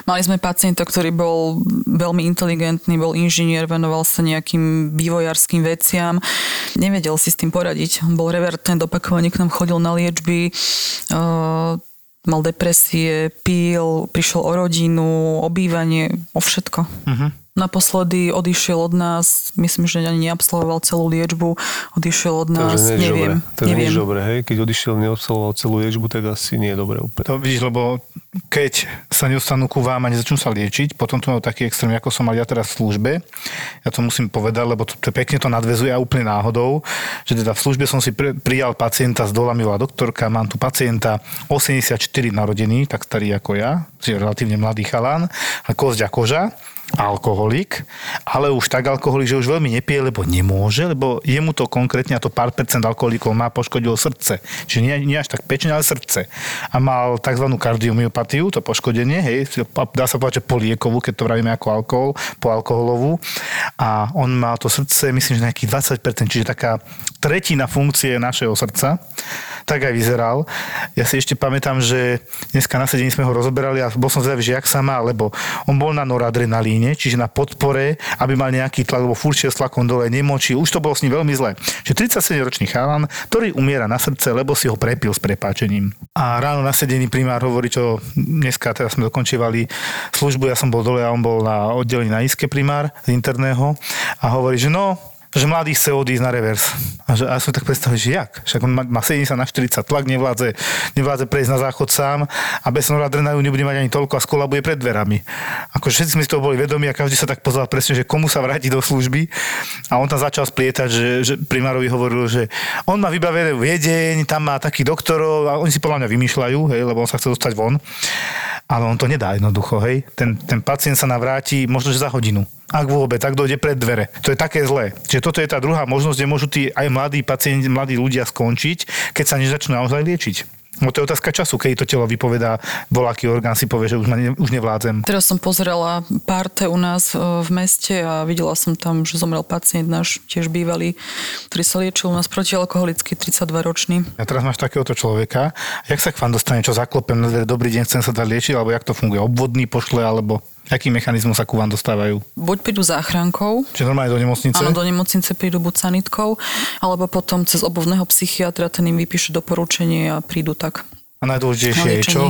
Mali sme pacienta, ktorý bol veľmi inteligentný, bol inžinier, venoval sa nejakým vývojárským veciam. Nevedel si s tým poradiť. On bol revertné opakovane k nám chodil na liečby. Uh, mal depresie, pil, prišiel o rodinu, o bývanie, o všetko. Uh-huh. Naposledy odišiel od nás, myslím, že ani neabsolvoval celú liečbu, odišiel od nás, Takže neviem. dobre. To nie neviem. je dobre, hej. Keď odišiel, neobsaloval celú liečbu, tak asi nie je dobre úplne. To vidíš, lebo keď sa nedostanú ku vám a nezačnú sa liečiť, potom tu majú taký extrém, ako som mal ja teraz v službe. Ja to musím povedať, lebo to, to pekne to nadvezuje a úplne náhodou, že teda v službe som si pri, prijal pacienta z dola, milá doktorka, mám tu pacienta 84 narodený, tak starý ako ja, čiže relatívne mladý chalán, a kosť a koža alkoholik, ale už tak alkoholik, že už veľmi nepije, lebo nemôže, lebo jemu to konkrétne, a to pár percent alkoholikov má, poškodilo srdce. Čiže nie, nie až tak pečeň, ale srdce. A mal tzv. kardiomyopatiu, to poškodenie, hej, dá sa povedať, že poliekovú, keď to vravíme ako alkohol, po alkoholovú. A on má to srdce, myslím, že nejakých 20%, čiže taká tretina funkcie našeho srdca. Tak aj vyzeral. Ja si ešte pamätám, že dneska na sedení sme ho rozoberali a bol som zvedavý, že jak sa má, lebo on bol na noradrenalíne, čiže na podpore, aby mal nejaký tlak, lebo furt šiel s tlakom dole, nemočil. Už to bolo s ním veľmi zle. Čiže 37-ročný chalan, ktorý umiera na srdce, lebo si ho prepil s prepáčením. A ráno na sedení primár hovorí, čo dneska teraz sme dokončívali službu, ja som bol dole a on bol na oddelení na iske primár z interného a hovorí, že no, že mladý chce odísť na revers. A, že, a som tak predstavil, že jak? Však on má, má 70 na 40 tlak, nevládze, nevládze prejsť na záchod sám a bez noradrenalínu nebude mať ani toľko a skolabuje pred dverami. Ako všetci sme si toho boli vedomi a každý sa tak pozeral presne, že komu sa vráti do služby. A on tam začal splietať, že, že primárovi hovoril, že on má vybavené Viedeň, tam má takých doktorov a oni si podľa mňa vymýšľajú, hej, lebo on sa chce dostať von. Ale on to nedá jednoducho, hej. Ten, ten pacient sa navráti možno, za hodinu. Ak vôbec, tak dojde pred dvere. To je také zlé. Čiže toto je tá druhá možnosť, kde môžu tí aj mladí pacienti, mladí ľudia skončiť, keď sa nezačnú naozaj liečiť. No to je otázka času, keď to telo vypovedá, voláky orgán si povie, že už, ma ne, už nevládzem. Teraz som pozerala parte u nás e, v meste a videla som tam, že zomrel pacient náš, tiež bývalý, ktorý sa liečil u nás protialkoholicky, 32-ročný. A teraz máš takéhoto človeka. Jak sa k vám dostane, čo zaklopem na dvere, dobrý deň, chcem sa dať liečiť, alebo jak to funguje? Obvodný pošle, alebo aký mechanizmus sa ku vám dostávajú? Buď prídu záchrankou, Čiže normálne do nemocnice? Áno, do nemocnice prídu buď sanitkou, alebo potom cez obovného psychiatra, ten im vypíše doporučenie a prídu tak, A najdôležitejšie je čo?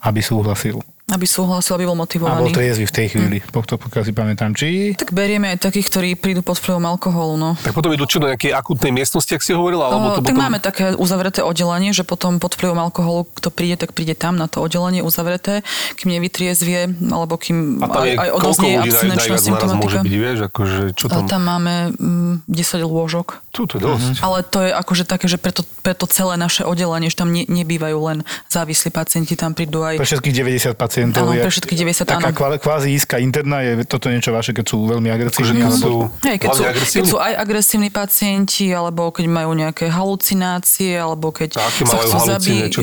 Aby súhlasil. Aby súhlasil, aby bol A bol motivovaný. triezvy v tej chvíli, mm. pokiaľ si pamätám. Či... Tak berieme aj takých, ktorí prídu pod vplyvom alkoholu. No. Tak potom idú čo do nejakej akutnej miestnosti, ak si hovorila? Alebo to tak potom... máme také uzavreté oddelenie, že potom pod vplyvom alkoholu, kto príde, tak príde tam na to oddelenie uzavreté, kým nevytriezvie, alebo kým A tam je, aj, aj odoznie abstinenčná naraz môže symptomatika. byť, vieš? Akože, čo A tam? tam máme mm, 10 lôžok. Tu to je dosť. Ale to je akože také, že preto, preto celé naše oddelenie, že tam ne, nebývajú len závislí pacienti, tam prídu aj... Pre všetkých 90 pacientov Áno, je pre všetkých 90, taká áno. kvázi iska interná, je toto niečo vaše, keď sú veľmi Akože agresívni. keď alebo... sú Hej, keď, sú, keď sú aj agresívni pacienti, alebo keď majú nejaké halucinácie, alebo keď sa chcú,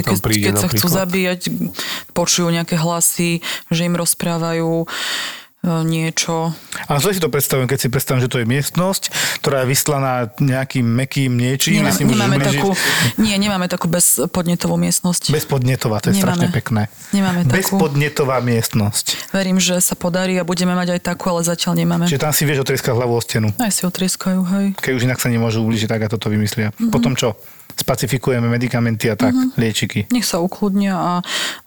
tam keď, príde keď sa chcú zabíjať, počujú nejaké hlasy, že im rozprávajú niečo. A zle si to predstavujem, keď si predstavím, že to je miestnosť, ktorá je vystlaná nejakým mekým niečím. Nemá, nemáme takú, nie, nemáme takú bezpodnetovú miestnosť. Bezpodnetová, to je strašne Nemáme. pekné. Nemáme takú. Bezpodnetová miestnosť. Verím, že sa podarí a budeme mať aj takú, ale zatiaľ nemáme. Čiže tam si vieš otrieskať hlavu o stenu. Aj si otrieskajú, hej. Keď už inak sa nemôžu ublížiť, tak a toto vymyslia. Mhm. Potom čo? Spacifikujeme medikamenty a tak, liečiky. Nech sa ukludnia a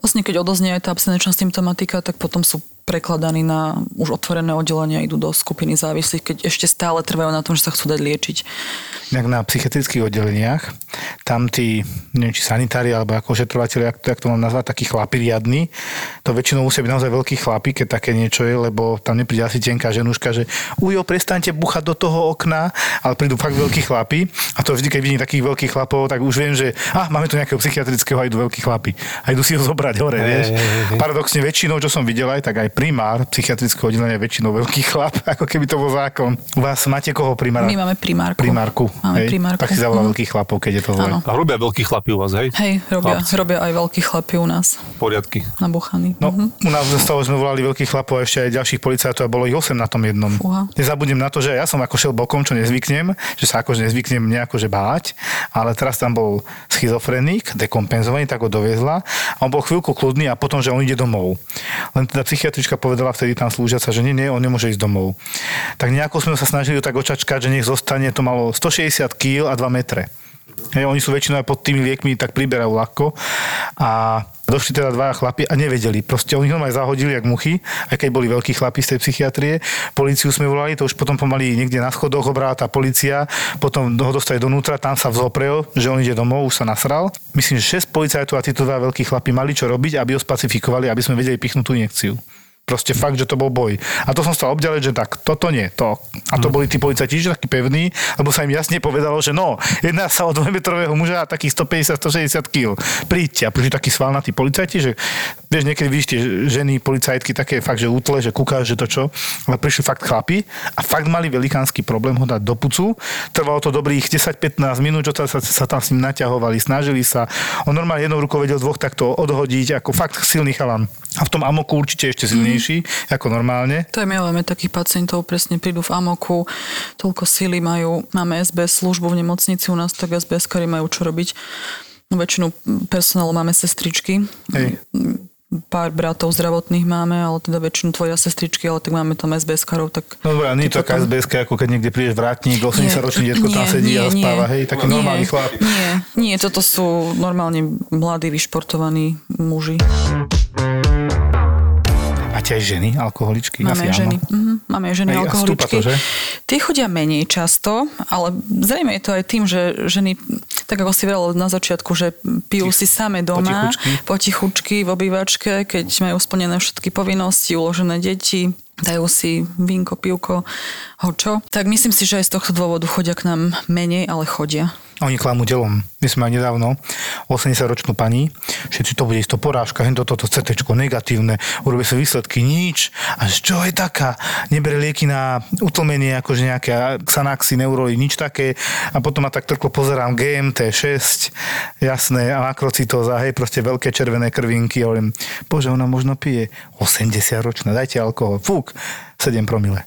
vlastne keď odoznie aj tá abstinenčná symptomatika, tak potom sú prekladaní na už otvorené oddelenia, idú do skupiny závislých, keď ešte stále trvajú na tom, že sa chcú dať liečiť. Inak na psychiatrických oddeleniach, tam tí, neviem, či sanitári, alebo ako ošetrovateľi, jak, jak to mám nazvať, takí chlapi riadni, to väčšinou musia byť naozaj veľkí chlapi, keď také niečo je, lebo tam nepríde asi tenká ženuška, že ujo, prestaňte buchať do toho okna, ale prídu fakt veľkí chlapi a to vždy, keď vidím takých veľkých chlapov, tak už viem, že ah, máme tu nejakého psychiatrického a idú veľkí chlapi. A idú si ho zobrať hore, vieš. Paradoxne väčšinou, čo som videl aj, tak aj primár psychiatrického oddelenia je väčšinou veľký chlap, ako keby to bol zákon. U vás máte koho primára? My máme primárku. Primárku. Máme hej? primárku. Tak si zavolá Mhm. veľkých chlapov, keď je to zle. A robia veľkí chlapi u vás, hej? Hej, robia, Chlapci. robia aj veľkí chlapi u nás, Poriadky. nabuchaní. No, Mhm. u nás z toho sme volali veľkých chlapov a ešte aj ďalších policajtov a bolo ich 8 na tom jednom. Fúha. Nezabudnem na to, že ja som ako šel bokom, čo nezvyknem, že sa akože nezvyknem nejako že báť, ale teraz tam bol schizofrenik, dekompenzovaný, tak ho doviezla a on bol chvíľku kľudný a potom, že on ide domov. Len teda psychiatrička povedala vtedy tam slúžiaca, že nie, nie, on nemôže ísť domov. Tak nejako sme sa snažili tak očačkať, že nech zostane, to malo 160 kg a 2 metre. Hej, oni sú väčšinou aj pod tými liekmi, tak priberajú ľahko. A došli teda dvaja chlapi a nevedeli. Proste oni ho aj zahodili jak muchy, aj keď boli veľkí chlapi z tej psychiatrie. Políciu sme volali, to už potom pomaly niekde na schodoch obrala tá policia, potom ho dostali donútra, tam sa vzoprel, že on ide domov, už sa nasral. Myslím, že 6 policajtov a títo dva veľkí chlapi mali čo robiť, aby ho spacifikovali, aby sme vedeli pichnúť tú injekciu. Proste fakt, že to bol boj. A to som stal obďaleť, že tak, toto nie, to. A to boli tí policajti tiež takí pevní, lebo sa im jasne povedalo, že no, jedná sa o dvojmetrového muža a takých 150-160 kg. Príďte. A prišli takí svalnatí policajti, že vieš, niekedy vidíš tie ženy, policajtky také fakt, že útle, že kúkaš, že to čo. Ale prišli fakt chlapi a fakt mali velikánsky problém ho dať do pucu. Trvalo to dobrých 10-15 minút, čo sa, sa, sa tam s ním naťahovali, snažili sa. On normálne jednou rukou vedel dvoch takto odhodiť, ako fakt silný chalan. A v tom amoku určite ešte silnejší, ako normálne. To my máme takých pacientov, presne prídu v amoku, toľko síly majú, máme SBS službu v nemocnici u nás, tak SBS majú čo robiť. Väčšinu personálu máme sestričky. Hej. Pár bratov zdravotných máme, ale teda väčšinu tvoja sestričky, ale tak máme tam SBS karov, tak... No dobré, a nie je to potom- sbs ako keď niekde prídeš vrátnik, 80-ročný Nie, detko tam nie, sedí a nie, spáva, nie. hej, taký Nie, normálny chlap. Nie, nie, toto sú normálne mladí, vyšportovaní muži. Aj ženy, alkoholičky? Máme Asi ženy, áno. mhm, máme ženy stúpa alkoholičky. to, že? Tie chodia menej často, ale zrejme je to aj tým, že ženy, tak ako si veľa na začiatku, že pijú si same doma, Potichučky. potichučky v obývačke, keď majú splnené všetky povinnosti, uložené deti, dajú si vínko, pivko, hočo. Tak myslím si, že aj z tohto dôvodu chodia k nám menej, ale chodia. Oni klamú delom. My sme mali nedávno 80-ročnú pani, všetci to bude isto porážka, hen toto to CT negatívne, urobí sa výsledky, nič. A čo je taká? Nebere lieky na utlmenie, akože nejaké Xanaxy, Neuroli, nič také. A potom ma tak trklo pozerám GMT6, jasné, a makrocytóza, hej, proste veľké červené krvinky. Hovorím, bože, ona možno pije 80-ročná, dajte alkohol, fúk, 7 promile.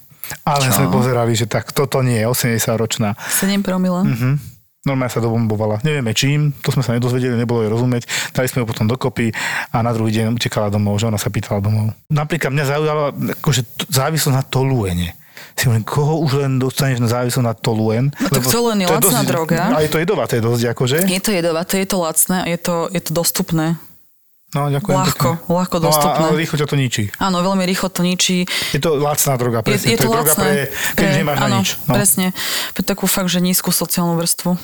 Ale Čo? sme pozerali, že tak toto nie je 80-ročná. 7 promila. Mhm. Normálne sa dobombovala. Nevieme čím, to sme sa nedozvedeli, nebolo jej rozumieť. Dali sme ju potom dokopy a na druhý deň utekala domov, že ona sa pýtala domov. Napríklad mňa zaujala akože závislosť na toluene. Si hovorím, koho už len dostaneš na závislosť na toluen? No tak toluen je lacná droga. A je to jedovaté dosť, akože? Je to jedovaté, je to lacné a je to, je to dostupné. No, ďakujem. Ľahko, pekne. ľahko No, a, dostupné. ale rýchlo ťa to ničí. Áno, veľmi rýchlo to ničí. Je to lacná droga, presne. je, je to, droga lacné. pre, keď už nemáš na áno, nič. No. presne. Pre takú fakt, že nízku sociálnu vrstvu.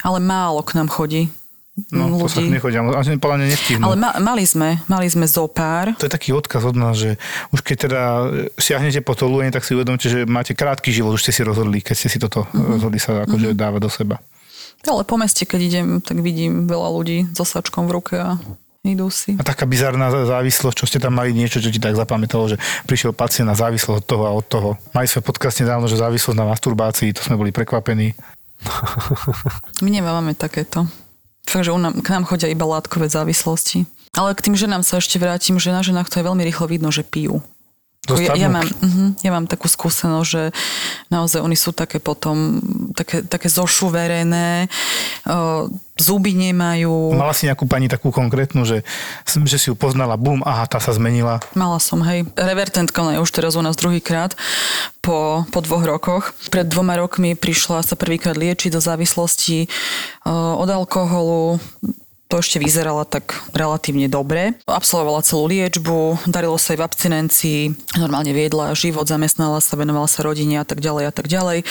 Ale málo k nám chodí No, to sa ľudí. nechodia, ani podľa mňa nestihnú. Ale ma, mali sme, mali sme zo pár. To je taký odkaz od nás, že už keď teda siahnete po tolúene, tak si uvedomte, že máte krátky život, už ste si rozhodli, keď ste si toto Mhm. mm-hmm. rozhodli sa akože dávať do seba. Ale po meste, keď idem, tak vidím veľa ľudí so sačkom v ruke a idú si. A taká bizarná zá- závislosť, čo ste tam mali niečo, čo ti tak zapamätalo, že prišiel pacient na závislosť od toho a od toho. Mali sme podcast nedávno, že závislosť na masturbácii, to sme boli prekvapení. My nemáme takéto. Fakt, že k nám chodia iba látkové závislosti. Ale k tým ženám sa ešte vrátim, že na ženách to je veľmi rýchlo vidno, že pijú. Ja, ja, mám, uh, ja mám takú skúsenosť, že naozaj oni sú také potom, také, také zošuverené, uh, zuby nemajú. Mala si nejakú pani takú konkrétnu, že, že si ju poznala, bum, aha, tá sa zmenila. Mala som, hej. Revertentka, ona je už teraz u nás druhýkrát po, po dvoch rokoch. Pred dvoma rokmi prišla sa prvýkrát liečiť do závislosti uh, od alkoholu. To ešte vyzerala tak relatívne dobre. Absolvovala celú liečbu, darilo sa jej v abstinencii, normálne viedla život, zamestnala sa, venovala sa rodine a tak ďalej a tak ďalej.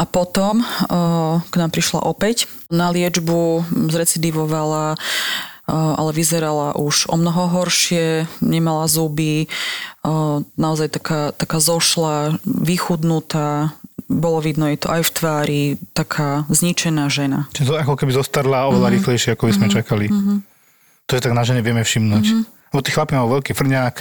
A potom uh, k nám prišla opäť na liečbu, zrecidivovala, uh, ale vyzerala už o mnoho horšie, nemala zuby, uh, naozaj taká, taká zošla, vychudnutá, bolo vidno jej to aj v tvári, taká zničená žena. Čiže to ako keby zostarla oveľa mm-hmm. rýchlejšie, ako by sme mm-hmm. čakali. Mm-hmm. To je tak na žene vieme všimnúť. Mm-hmm. Lebo tí chlapi majú veľký frňák,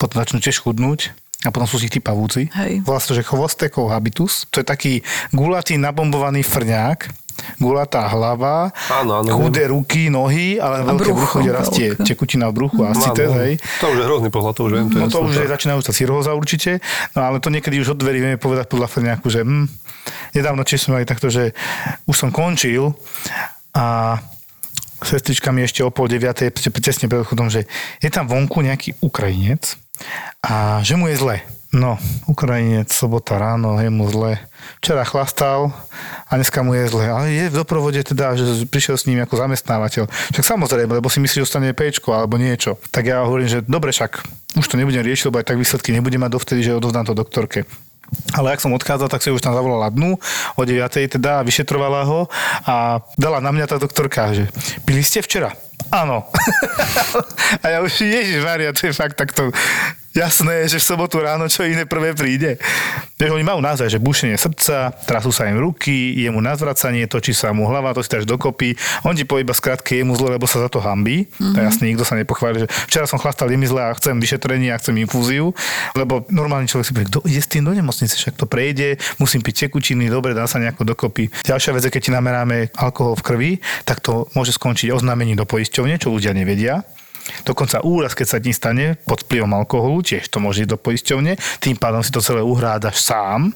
potom začnú tiež chudnúť a potom sú si tí pavúci. Hej. To, že chvostekov habitus. To je taký gulatý, nabombovaný frňák, gulatá hlava, Áno, áno, chudé ruky, nohy, ale veľké brucho brucho, kde rastie veľké. tekutina v bruchu, no. hej. To už je hrozný pohľad, to už viem. To No je to jasné. už je začínajúca cirhóza určite, no ale to niekedy už od dverí vieme povedať podľa Frňáku, že hm, nedávno tiež sme mali takto, že už som končil a sestrička mi ešte o pol deviatej, tesne pred odchodom, že je tam vonku nejaký Ukrajinec a že mu je zle. No, Ukrajinec, sobota ráno, je mu zle. Včera chlastal a dneska mu je zle. Ale je v doprovode teda, že prišiel s ním ako zamestnávateľ. Však samozrejme, lebo si myslí, že dostane pečko alebo niečo. Tak ja hovorím, že dobre však, už to nebudem riešiť, lebo aj tak výsledky nebudem mať dovtedy, že odovzdám to doktorke. Ale ak som odchádzal, tak si už tam zavolala dnu o 9. teda vyšetrovala ho a dala na mňa tá doktorka, že pili ste včera? Áno. a ja už, Ježiš Maria, to je fakt takto jasné, že v sobotu ráno čo iné prvé príde. Vieš, oni majú naozaj, že bušenie srdca, trasú sa im ruky, je mu nazvracanie, točí sa mu hlava, to si dáš dokopy. On ti povie iba skrátke, je mu zle, lebo sa za to hambí. Mm-hmm. To je jasné, nikto sa nepochváli, že včera som chlastal, je mi zle a chcem vyšetrenie a chcem infúziu, lebo normálny človek si povie, kto ide s tým do nemocnice, však to prejde, musím piť tekutiny, dobre, dá sa nejako dokopy. Ďalšia vec je, keď ti nameráme alkohol v krvi, tak to môže skončiť oznámením do poisťovne, čo ľudia nevedia. Dokonca úraz, keď sa ti stane pod vplyvom alkoholu, tiež to môže ísť do poisťovne, tým pádom si to celé uhrádaš sám.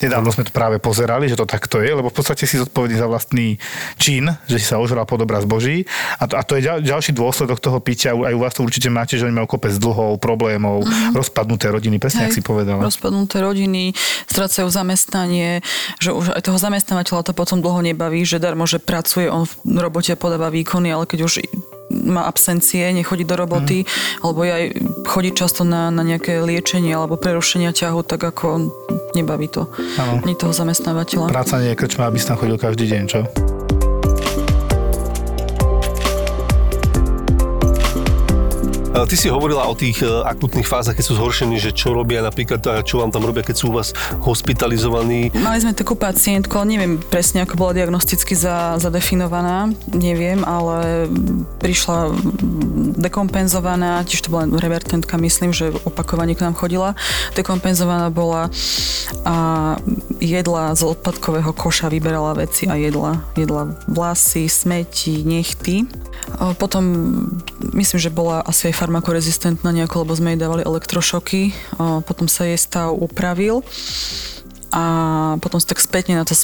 Nedávno sme to práve pozerali, že to takto je, lebo v podstate si zodpovedný za vlastný čin, že si sa ožral pod obraz Boží. A to, a to je ďal, ďalší dôsledok toho pitia, aj u vás to určite máte, že oni majú kopec dlhov, problémov, mm-hmm. rozpadnuté rodiny, presne ako si povedala. Rozpadnuté rodiny, strácajú zamestnanie, že už aj toho zamestnávateľa to potom dlho nebaví, že darmo, že pracuje, on v robote podáva výkony, ale keď už má absencie, nechodí do roboty, mm. alebo aj chodí často na, na nejaké liečenie alebo prerušenia ťahu, tak ako nebaví to Áno. ani toho zamestnávateľa. Práca nie je krčma, aby si tam chodil každý deň, čo? Ty si hovorila o tých e, akutných fázach, keď sú zhoršení, že čo robia napríklad, a čo vám tam robia, keď sú u vás hospitalizovaní. Mali sme takú pacientku, neviem presne, ako bola diagnosticky za, zadefinovaná, neviem, ale prišla dekompenzovaná, tiež to bola revertentka, myslím, že opakovane k nám chodila. Dekompenzovaná bola a jedla z odpadkového koša, vyberala veci a jedla. Jedla vlasy, smeti, nechty. Potom myslím, že bola asi aj farmakorezistentná nejako, lebo sme jej dávali elektrošoky. Potom sa jej stav upravil a potom tak spätne na to,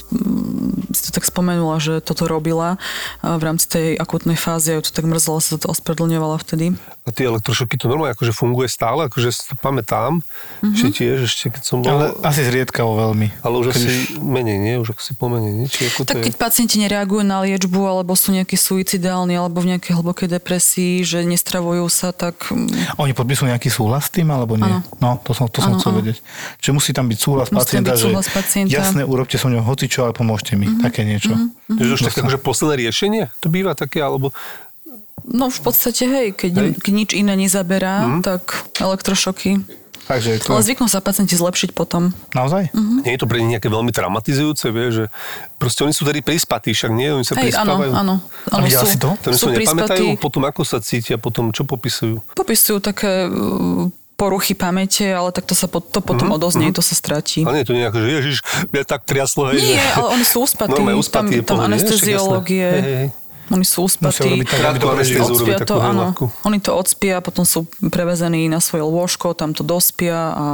si to tak spomenula, že toto robila v rámci tej akutnej fázy a ju to tak mrzelo, sa to ospravedlňovala vtedy. A tie elektrošoky to normálne akože funguje stále, akože si to pamätám, Mhm. že tiež ešte keď som bol, Ale asi zriedkavo veľmi. ale už Keď asi menej, nie? Už asi pomenej, nie? Či ako to Tak je? keď pacienti nereagujú na liečbu alebo sú nejakí suicidálni alebo v nejakej hlbokej depresii, že nestravujú sa, tak Oni podpisujú nejaký súhlas s tým, alebo nie? Áno. No, to som, to som Áno, chcel áno. vedieť. Čiže musí tam byť súhlas Musí tam pacienta, byť súhlas že pacienta. Jasné, urobte so mňou hocičo, ale pomôžte mi. Také niečo. Že už také akože posledné riešenie? To býva také, alebo... no v podstate hej, keď, Hej. keď nič iné nezaberá, tak elektrošoky. Takže to... Ale zvyknú sa pacienti zlepšiť potom. Naozaj? Mhm. Nie je to pre nich nejaké veľmi traumatizujúce, vie, že proste oni sú tady prispatí, však nie, oni sa Hej, áno, prispávajú. áno. A áno sú, si to? To oni sú sa nepamätajú, prispatí. potom ako sa cítia, potom čo popisujú. Popisujú také uh, poruchy pamäte, ale tak to sa po, to potom mm-hmm. odoznie, to sa stratí. Ale nie je to nejako, že ježiš, mňa tak triaslo, hej, Nie, že... ale oni sú uspatí. Normálne uspatí je tam, tam pohode, nie? Však Oni sú Musia uspatí. tak, to Odspia to, áno. Oni to odspia, potom sú prevezení na svoje lôžko, tam to dospia a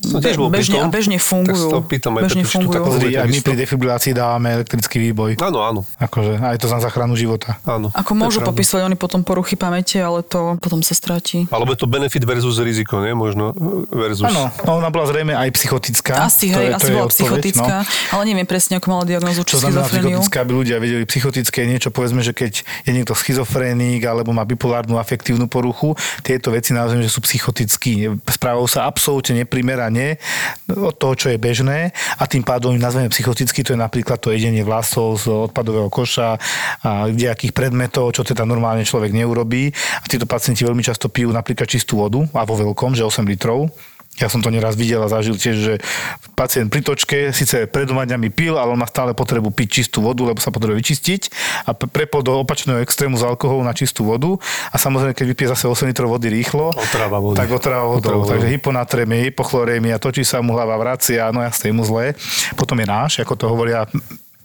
Som tiež bol bežne, tom, a bežne tak fungujú. sa to pýtam aj bežne to tak fungujú. Pozri, aj my pri defibrilácii dávame elektrický výboj. Áno, áno, Akože, aj to za záchranu života. áno. Ako To môžu popisovať oni potom poruchy pamäte, ale to potom sa stratí. Alebo je to benefit versus riziko, nie? Možno versus... Áno, no ona bola zrejme aj psychotická. Asi, To hej, je- to asi je bola odpoveď, psychotická, no. ale neviem presne, ako mala diagnozu, či Čo znamená schizofreniu. psychotická, aby ľudia vedeli, psychotické niečo, povedzme, že keď je niekto schizofrénik alebo má bipolárnu afektívnu poruchu, tieto veci nazveme, že sú psychotickí. Správajú sa absolútne neprimerane od toho, čo je bežné a tým pádom ich nazveme psychotický, to je napríklad to jedenie vlasov z odpadového koša a kdejakých predmetov, čo teda normálne človek neurobí. A títo pacienti veľmi často pijú napríklad čistú vodu a vo veľkom, že 8 litrov ja som to neraz videl a zažil tiež, že pacient pri točke síce pred dvoma dňami pil, ale on má stále potrebu piť čistú vodu, lebo sa potrebuje vyčistiť a prepol do opačného extrému z alkoholu na čistú vodu a samozrejme, keď vypije zase 8 litrov vody rýchlo, Otrava vody. tak otrava vodou. Otrava Takže hyponatrémia, hypochlorémia, točí sa mu hlava, vracia, no jasne, mu zle. Potom je náš, ako to hovoria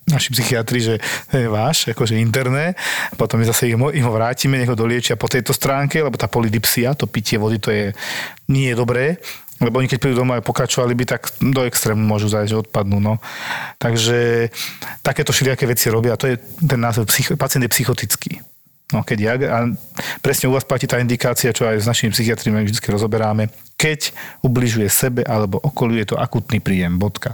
naši psychiatri, že je váš, akože interné, potom my zase ich ho vrátime, nech ho doliečia po tejto stránke, lebo tá polydipsia, to pitie vody, to je, nie je dobré, lebo oni keď prídu domov a pokračovali by, tak do extrému môžu zajsť, že odpadnú. No. Takže takéto všelijaké veci robia. To je ten názov, psycho, pacient je psychotický. No, keď ja, a presne u vás platí tá indikácia, čo aj s našimi psychiatrimi vždy rozoberáme, keď ubližuje sebe alebo okoliu, je to akutný príjem, bodka.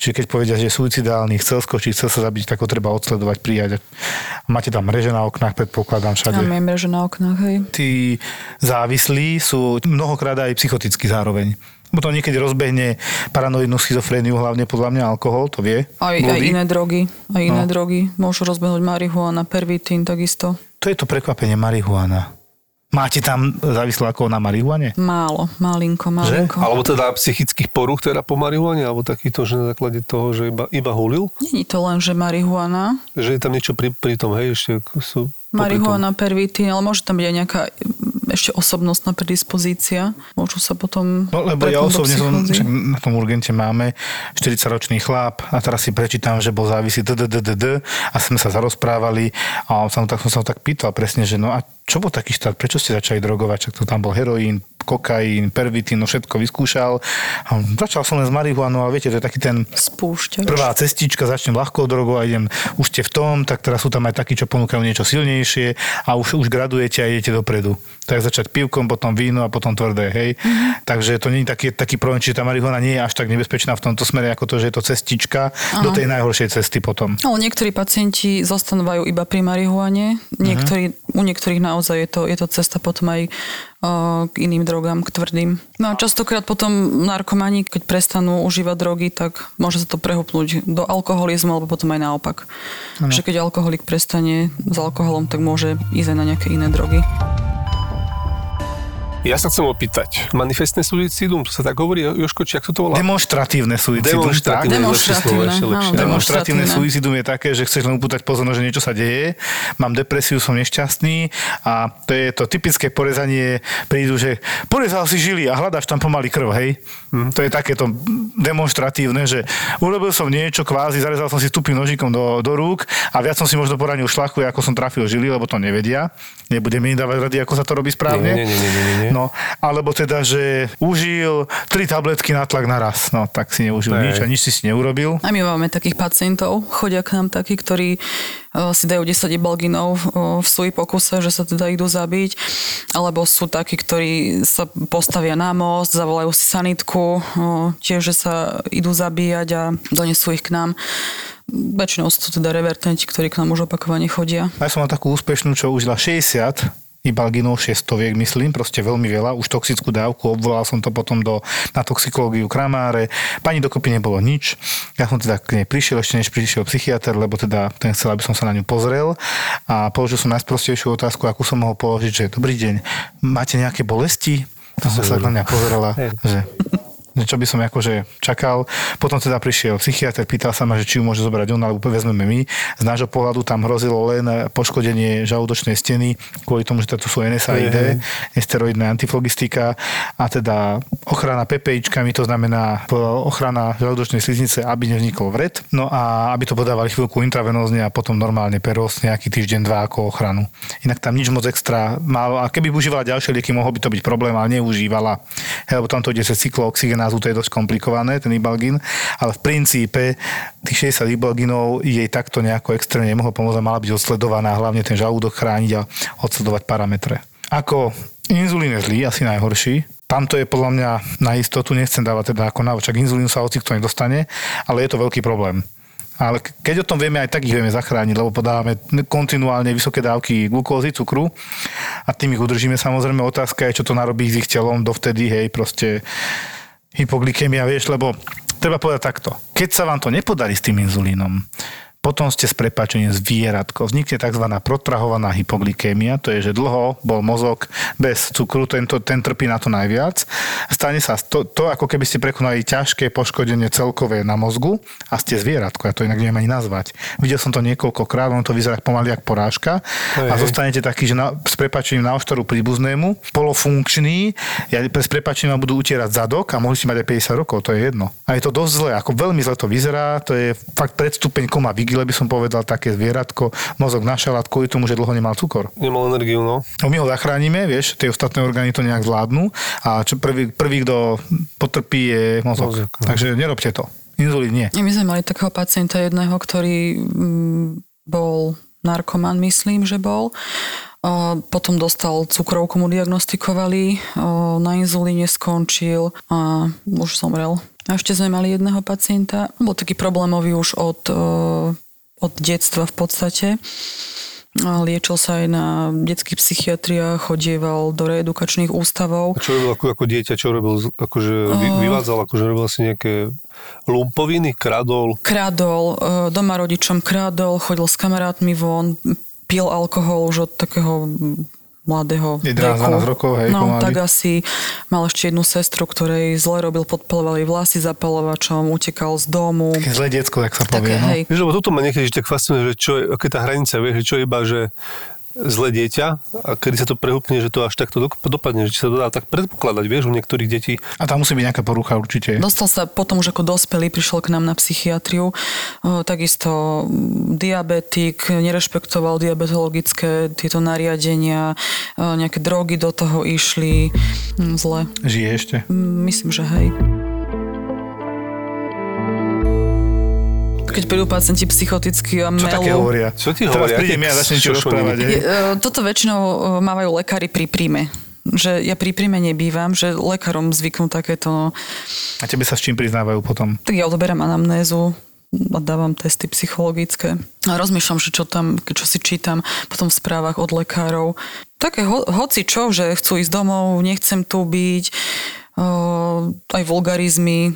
Čiže keď povedia, že je suicidálny, chcel skočiť, chcel sa zabiť, tak ho treba odsledovať, prijať. Máte tam mreže na oknách, predpokladám všade. Je mreže na oknách, hej. Tí závislí sú mnohokrát aj psychoticky zároveň. Bo to niekedy rozbehne paranoidnú schizofréniu, hlavne podľa mňa alkohol, to vie. Aj, aj iné drogy. Aj iné No. drogy. Môžu rozbehnúť marihuana, pervitín takisto. To je to prekvapenie marihuana. Máte tam závislákov na marihuane? Málo, malinko, malinko. Alebo teda psychických poruch teda po marihuane, alebo takýto, že na základe toho, že iba, iba hulil? Není to len, že marihuana, Že je tam niečo pri, pri tom, hej, ešte sú... marihuana, pervitín, ale môže tam byť aj nejaká ešte osobnostná predispozícia. Môžu sa potom... No, lebo ja osobne som, však na tom urgente máme 40-ročný chlap a teraz si prečítam, že bol závislý DDDD a sme sa zarozprávali a sa, tak som sa ho tak pýtal presne, že no a čo bol taký štát, prečo ste začali drogovať, čak to tam bol heroín, kokain, pervitín, no všetko vyskúšal. A začal som len s marihuanou, ale viete, to je taký ten Spúšťač. prvá cestička, začnem ľahkou drogou a idem, už ste v tom, tak teraz sú tam aj takí, čo ponúkajú niečo silnejšie a už, už gradujete a idete dopredu. Tak začať pivkom, potom víno a potom tvrdé, hej. Mm-hmm. Takže to nie je taký, taký problém, čiže tá marihuana nie je až tak nebezpečná v tomto smere, ako to, že je to cestička Aha. do tej najhoršej cesty potom. Ale niektorí pacienti zostanúvajú iba pri marihuane, niektorí, u niektorých naozaj je to, je to cesta potom aj k iným drogám, k tvrdým. No a častokrát potom narkomani, keď prestanú užívať drogy, tak môže sa to prehupnúť do alkoholizmu, alebo potom aj naopak. Že keď alkoholik prestane s alkoholom, tak môže ísť aj na nejaké iné drogy. Ja sa chcem opýtať, manifestné suicidum, to sa tak hovorí, Joško, či ak sa to volá? Demonstratívne suicidum. tak? Demonstratívne, lepšie slovo, ešte Demonstratívne, lepšie. áno. Demonstratívne suicidum je také, že chceš len upútať pozornosť, že niečo sa deje, mám depresiu, som nešťastný a to je to typické porezanie, prídu, že porezal si žily a hľadáš tam pomaly krv, hej? Hm. To je takéto demonstratívne, že urobil som niečo, kvázi, zarezal som si stupným nožikom do, do rúk a viac som si možno poranil šlachu, ako som trafil žily, lebo to nevedia. Nebudem im dávať rady, ako sa to robí správne. Nie, nie, nie, nie, nie, No, alebo teda, že užil tri tabletky na tlak naraz. No, tak si neužil Hej. nič a nič si si neurobil. A my máme takých pacientov, chodia k nám takí, ktorí o, si dajú 10 ibalginov o, v svoji pokuse, že sa teda idú zabiť, alebo sú takí, ktorí sa postavia na most, zavolajú si sanitku, o, tiež, že sa idú zabíjať a donesú ich k nám. Väčšinou sú to teda revertenti, ktorí k nám už opakovane chodia. Ja som mal takú úspešnú, čo užila 60 ibalginov šestoviek, myslím, proste veľmi veľa, už toxickú dávku, obvolal som to potom do, na toxikológiu kramáre, pani dokopy nebolo nič, ja som teda k nej prišiel, ešte než prišiel psychiatr, lebo teda ten chcel, aby som sa na ňu pozrel a položil som najsprostejšiu otázku, akú som mohol položiť, že dobrý deň, máte nejaké bolesti? A sa tak na mňa pozerala, že čo by som akože čakal. Potom teda prišiel psychiatr, pýtal sa ma, že či ju môže zobrať on, alebo vezmeme my. Z nášho pohľadu tam hrozilo len poškodenie žalúdočnej steny, kvôli tomu, že to sú NSAID, nesteroidná antiflogistika a teda ochrana PPIčkami, to znamená ochrana žalúdočnej sliznice, aby nevznikol vred. No a aby to podávali chvíľku intravenózne a potom normálne peros nejaký týždeň, dva ako ochranu. Inak tam nič moc extra málo. A keby užívala ďalšie lieky, mohol by to byť problém, ale neužívala. Lebo tam to ide cez cyklooxygenázu, to je dosť komplikované, ten ibalgin. Ale v princípe tých 60 ibalginov jej takto nejako extrémne nemohlo pomôcť a mala byť odsledovaná, hlavne ten žalúdok chrániť a odsledovať parametre. Ako inzulín je zlý, asi najhorší, tamto je podľa mňa na istotu, nechcem dávať teda ako návod, však inzulín sa hoci kto nedostane, ale je to veľký problém. Ale ke- keď o tom vieme, aj tak ich vieme zachrániť, lebo podávame kontinuálne vysoké dávky glukózy, cukru a tým ich udržíme. Samozrejme otázka je, čo to narobí s ich telom dovtedy, hej, proste hypoglykemia, vieš, lebo treba povedať takto. Keď sa vám to nepodarí s tým inzulínom, potom ste s prepačením zvieratko. Vznikne tzv. protrahovaná hypoglykémia, to je, že dlho bol mozog bez cukru, tento, ten trpí na to najviac. Stane sa to, to, ako keby ste prekonali ťažké poškodenie celkové na mozgu a ste zvieratko, ja to inak neviem ani nazvať. Videl som to niekoľkokrát, ono to vyzerá pomaly ako porážka Hej, a zostanete taký, že na, s prepačením na oštoru príbuznému, polofunkčný, ja, s prepačením budú utierať zadok a mohli ste mať aj 50 rokov, to je jedno. A je to dosť zle, ako veľmi zle to vyzerá, to je fakt predstupeň koma vigile, by som povedal, také zvieratko, mozog našalát kvôli tomu, že dlho nemal cukor. Nemal energiu, no. No my ho zachránime, vieš, tie ostatné orgány to nejak zvládnu a čo prvý, prvý kto potrpí je mozog. Mozog, no. Takže nerobte to. Inzulín nie. My sme mali takého pacienta jedného, ktorý mm, bol narkoman, myslím, že bol. Potom dostal cukrovku, mu diagnostikovali, na inzulíne skončil a už zomrel. A ešte sme mali jedného pacienta, bol taký problémový už od, o, od detstva v podstate. A Liečil sa aj na detských psychiatriách, chodieval do reedukačných ústavov. A čo robil ako, ako dieťa, čo robil, akože vy, vyvádzal, akože robil si nejaké lumpoviny, kradol. Kradol, e, doma rodičom kradol, chodil s kamarátmi von, pil alkohol už od takého mladého 11-12 veku. rokov, hej, No, pomaly. tak asi mal ešte jednu sestru, ktorej zle robil, podpalovali vlasy zapalovačom, utekal z domu. Také zlé decko, jak sa povie. Také, no. hej. Vieš, lebo toto ma niekedy tak fascinuje, že čo je, je tá hranica, vieš, že čo iba, že zlé dieťa a kedy sa to prehúpne, že to až takto dopadne, že či sa to dá tak predpokladať, vieš, u niektorých detí. A tam musí byť nejaká porucha určite. Dostal sa potom už ako dospelý, prišiel k nám na psychiatriu. O, Takisto diabetik, nerešpektoval diabetologické tieto nariadenia, o, nejaké drogy do toho išli. Mm, Zle. Žije ešte. Mm, Myslím, že hej. Keď prídu pacienti psychoticky a Čo také melú, hovoria? Čo ti Teraz hovoria? prídem ja začnem ti rozprávať. Je, e, toto väčšinou e, mávajú lekári pri príjme. Že ja pri príjme nebývam, že lekárom zvyknú takéto... A tebe sa s čím priznávajú potom? Tak ja odoberám anamnézu a dávam testy psychologické. A rozmýšľam, že čo tam, čo si čítam potom v správach od lekárov. Také ho, hoci čo, že chcú ísť domov, nechcem tu byť, o, aj vulgarizmy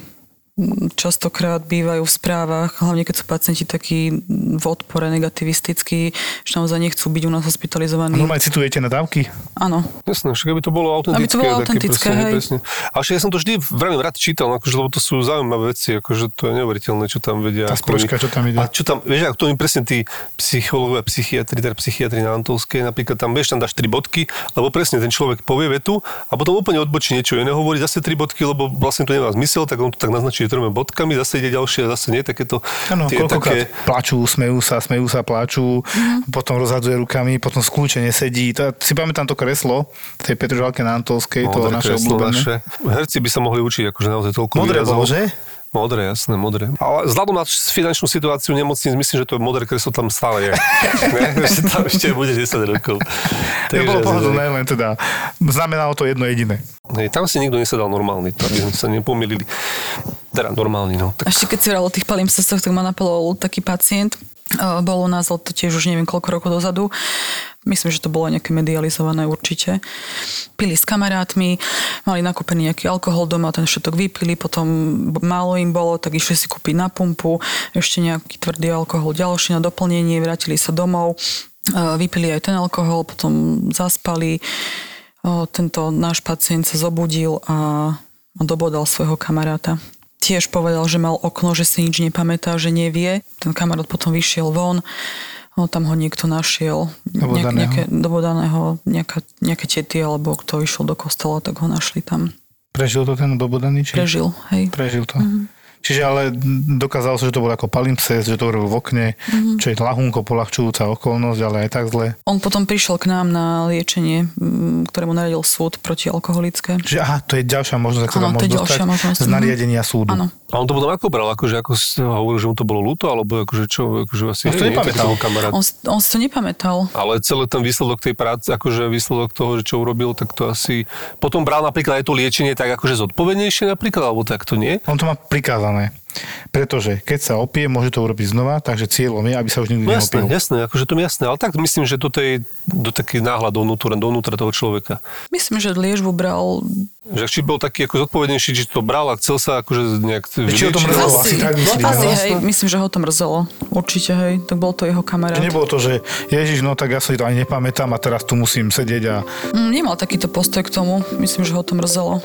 častokrát bývajú v správach, hlavne keď sú pacienti takí v odpore negativistickí, že naozaj nechcú byť u nás hospitalizovaní. normálne citujete na dávky? Áno. Jasné, však aby to bolo autentické. Aby to bolo také autentické, presne, hej. presne. A ja som to vždy veľmi rád čítal, no akože, lebo to sú zaujímavé veci, akože to je neuveriteľné, čo tam vedia. Tá oni- čo tam ide. A čo tam, vieš, ako to im presne tí psychológovia, psychiatri, teda psychiatri na Antolskej, napríklad tam, vieš, tam dáš tri bodky, lebo presne ten človek povie vetu a potom úplne odbočí niečo iné, hovorí zase tri bodky, lebo vlastne to nemá zmysel, tak on to tak naznačí troma bodkami, zase ide ďalšie zase nie, takéto Áno, koľkokrát také... plačú, smejú sa, smejú sa, plačú, Mhm. potom rozhadzuje rukami, potom skľúčene sedí. To, si pamätám to kreslo tej Petržalke na Antolskej, to naše obľúbené. naše. Herci by sa mohli učiť akože naozaj toľko Modré výrazov. bolo, že? Modré, jasné, modré. Ale vzhľadom na finančnú situáciu nemocníc, myslím, že to modré kreslo tam stále je. ne? Že tam ešte bude 10 rokov. To bolo pohodlné, len teda znamenalo to jedno jediné. hej, tam si nikto nesedal normálny, to aby sme sa nepomýlili. Teda normálny, no. A ešte keď si hovoril o tých palimpsestoch, tak ma napadol taký pacient, bol u nás, to tiež už neviem koľko rokov dozadu. Myslím, že to bolo nejaké medializované určite. Pili s kamarátmi, mali nakúpený nejaký alkohol doma, ten všetok vypili, potom málo im bolo, tak išli si kúpiť na pumpu, ešte nejaký tvrdý alkohol ďalší na doplnenie, vrátili sa domov, vypili aj ten alkohol, potom zaspali. Tento náš pacient sa zobudil a dobodal svojho kamaráta tiež povedal, že mal okno, že si nič nepamätá, že nevie. Ten kamarát potom vyšiel von, no, tam ho niekto našiel. Nejak, Dobodaného. nejaké, dobodaného, nejaká, nejaké tety, alebo kto išiel do kostola, tak ho našli tam. Prežil to ten dobodaný? Či? Prežil, hej. Prežil to. Čiže ale dokázalo sa, že to bol ako palimpsest, že to robil v okne, čo je lahunko polahčujúca okolnosť, ale aj tak zle. On potom prišiel k nám na liečenie, ktoré mu naradil súd protialkoholické. Čiže aha, to je ďalšia možnosť, ako Áno, sa to môže dostať možnosť. z Mhm. nariadenia súdu. Áno. A on to potom ako bral? Akože ako hovoril, že mu to bolo ľúto? Alebo akože čo? Akože asi On si to nepamätal. kamarát. On, on si to nepamätal. Ale celý ten výsledok tej práce, akože výsledok toho, že čo urobil, tak to asi... Potom bral napríklad aj to liečenie tak akože zodpovednejšie napríklad, alebo tak to nie? On to má prikázané. Pretože keď sa opije, môže to urobiť znova, takže cieľom je, aby sa už nikdy No jasné, neopil. jasné, akože to mi jasné, ale tak myslím, že toto je do taký náhľad dovnútra, dovnútra toho človeka. Myslím, že liežbu bral... Že či bol taký ako zodpovednejší, či to bral a chcel sa akože nejak Či ho to mrzelo, alebo- asi tak myslíme, asi no. hej, myslím, že ho to mrzelo. Určite, hej. Tak bol to jeho kamarát. Že nebolo to, že Ježiš, no tak ja si to ani nepamätám a teraz tu musím sedieť a Mm, Nemal takýto postoj k tomu. Myslím, že ho to mrzelo.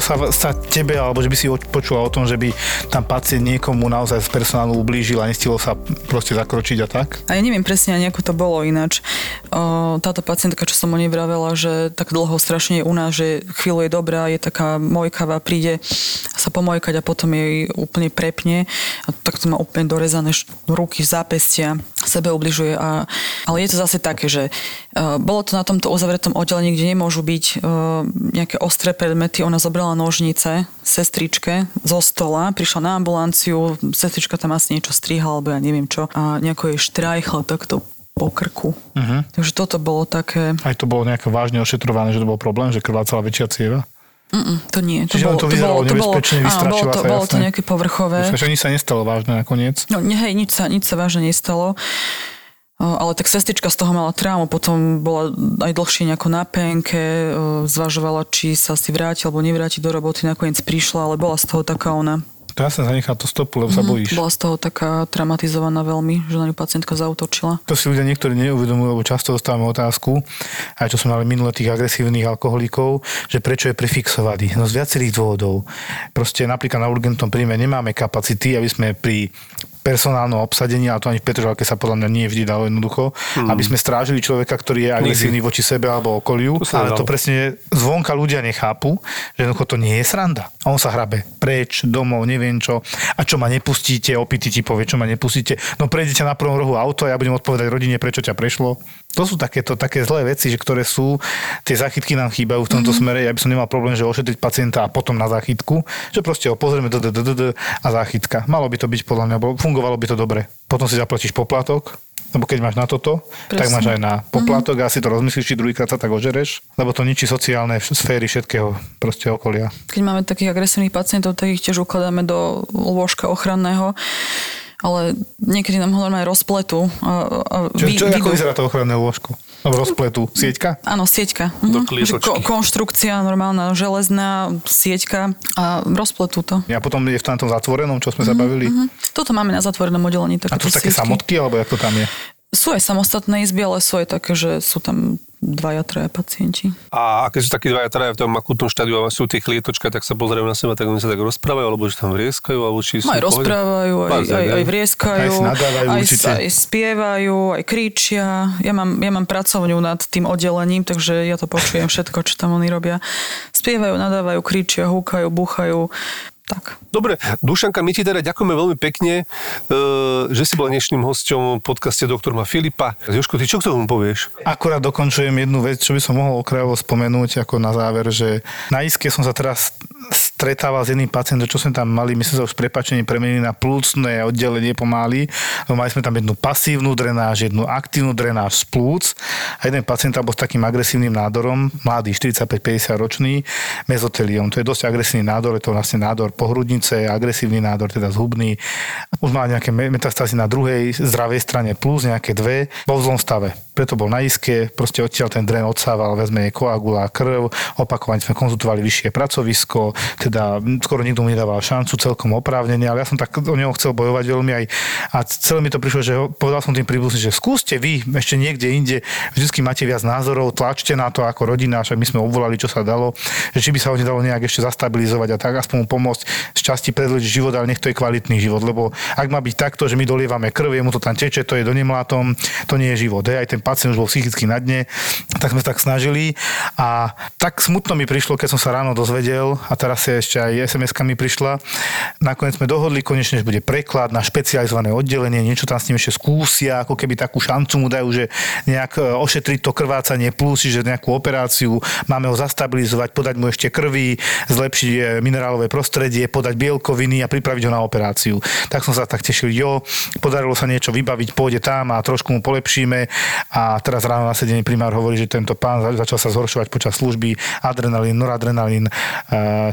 Stalo sa, sa tebe, alebo že by si počula o tom, že by tam pacient niekomu naozaj z personálu ublížil a nestilo sa proste zakročiť a tak? A ja neviem presne ani, ako to bolo ináč. Táto pacientka, čo som o nej vravela, že tak dlho strašne u nás, že chvíľu je dobrá, je taká mojkavá, príde sa pomojkať a potom jej úplne prepne. A tak to má úplne dorezané ruky, zápestia, sebe ubližuje. A, ale je to zase také, že uh, bolo to na tomto uzavretom oddelení, kde nemôžu byť uh, nejaké ostré predmety. Ona zobrala nožnice sestričke zo stola, prišla na ambulanciu, sestrička tam asi niečo strihala, alebo ja neviem čo, a nejako jej štrajchla takto po krku. Uh-huh. Takže toto bolo také... Aj to bolo nejako vážne ošetrované, že to bol problém, že krvácala väčšia cieva? Mm-mm, to nie. To Čiže len to vyzeralo nebezpečne, áno, bolo to, sa, bolo to nejaké povrchové. Že nič sa nestalo vážne nakoniec. No nie, hej, nič sa, nič sa vážne nestalo. Ale tak sestrička z toho mala traumu, potom bola aj dlhšie nejako na penke, zvažovala, či sa si vráti alebo nevráti do roboty, nakoniec prišla, ale bola z toho taká ona. To ja som zanechal to stopu, lebo sa bojíš. Bola z toho taká traumatizovaná veľmi, že na ňu pacientka zautočila. To si ľudia niektorí neuvedomujú, lebo často dostávame otázku, aj čo sme mali minule tých agresívnych alkoholikov, že prečo je prefixovaný. No z viacerých dôvodov. Proste napríklad na urgentnom príjme nemáme kapacity, aby sme pri personálnom obsadení, ale to ani v Petržalke sa podľa mňa nie vždy dalo jednoducho, hmm. aby sme strážili človeka, ktorý je agresívny voči sebe alebo okoliu, To ale to presne zvonka ľudia nechápu, že jednoducho to nie je sranda. A on sa hrabe preč, domov, neviem čo. A čo ma nepustíte, opity ti povie, čo ma nepustíte. No prejdete na prvom rohu auto a ja budem odpovedať rodine, prečo ťa prešlo. To sú takéto také zlé veci, že ktoré sú, tie záchytky nám chýbajú v tomto mm-hmm. smere. Ja by som nemal problém, že ošetriť pacienta a potom na záchytku, že proste ho pozrieme d, d, d, d, d, a záchytka. Malo by to byť podľa mňa, fungovalo by to dobre. Potom si zaplatíš poplatok, lebo keď máš na toto, Presne. tak máš aj na poplatok a si to rozmyslíš, či druhýkrát sa tak ožereš, lebo to ničí sociálne sféry všetkého proste okolia. Keď máme takých agresívnych pacientov, tak ich tiež ukladáme do lôžka ochranného ale niekedy nám ho normálne rozpletú. A, a Čo, vy- čo ako vyjdú- vyzerá to ochranné lôžko? No, rozpletu. Sieťka? Áno, sieťka. Do Mhm. ko- konštrukcia normálna, železná sieťka a rozpletú to. A potom je v tom zatvorenom, čo sme sa bavili. Mhm. Toto máme na zatvorenom oddelení. A to sú také samotky, alebo ako to tam je? Sú aj samostatné izby, ale sú aj také, že sú tam dvaja, traja pacienti. A keď sú takí dvaja, traja v tom akutnom štádiu a sú tie chlietočka, tak sa pozerajú na seba, tak oni sa tak rozprávajú, alebo že tam vrieskajú, alebo či sú... No aj rozprávajú, aj, Naozaj, aj, aj vrieskajú, Aj nadávajú aj, určite. aj spievajú, aj kričia. Ja mám, ja mám pracovňu nad tým oddelením, takže ja to počujem všetko, čo tam oni robia. Spievajú, nadávajú, kričia, húkajú, búchajú. Tak. Dobre, Dušanka, my ti teda ďakujeme veľmi pekne, e, že si bol dnešným hosťom v podcaste doktor Ma Filipa. Jožko, ty čo k tomu povieš? Akurát dokončujem jednu vec, čo by som mohol okrajovo spomenúť ako na záver, že na iske som sa teraz stretával s jedným pacientom, čo sme tam mali, my sme sa už s prepačením premenili na plúcne oddelenie pomaly, mali sme tam jednu pasívnu drenáž, jednu aktívnu drenáž z plúc a jeden pacient bol s takým agresívnym nádorom, mladý, 45-50 ročný, mezoteliom. To je dosť agresívny nádor, je to vlastne nádor pohrudnice, agresívny nádor, teda zhubný. Už mal nejaké me- metastázy na druhej zdravej strane plus, nejaké dve, vo v zlom stave. Preto bol na iske, proste odtiaľ ten dren odsával, vezme jej koagula, krv, opakovane sme konzultovali vyššie pracovisko, teda skoro nikto mu nedával šancu celkom oprávnene, ale ja som tak o neho chcel bojovať veľmi aj a celé mi to prišlo, že povedal som tým príbuzným, že skúste vy ešte niekde inde, vždycky máte viac názorov, tlačte na to ako rodina, však my sme obvolali, čo sa dalo, že či by sa ho nedalo nejak ešte zastabilizovať a tak aspoň pomôcť z časti predlžiť život, ale nech to je kvalitný život, lebo ak má byť takto, že my dolievame krv, jemu to tam teče, to je do nemlátom, to nie je život. Hej, aj ten pacient už bol psychicky na dne, tak sme tak snažili a tak smutno mi prišlo, keď som sa ráno dozvedel a teraz si ešte aj sms mi prišla. Nakoniec sme dohodli konečne, že bude preklad na špecializované oddelenie, niečo tam s ním ešte skúsia, ako keby takú šancu mu dajú, že nejak e, ošetriť to krvácanie plus, že nejakú operáciu, máme ho zastabilizovať, podať mu ešte krvi, zlepšiť e, minerálové prostredie, podať bielkoviny a pripraviť ho na operáciu. Tak som sa tak tešil, jo, podarilo sa niečo vybaviť, pôjde tam a trošku mu polepšíme a teraz ráno na sedení primár hovorí, že tento pán začal sa zhoršovať počas služby, adrenalín, noradrenalín,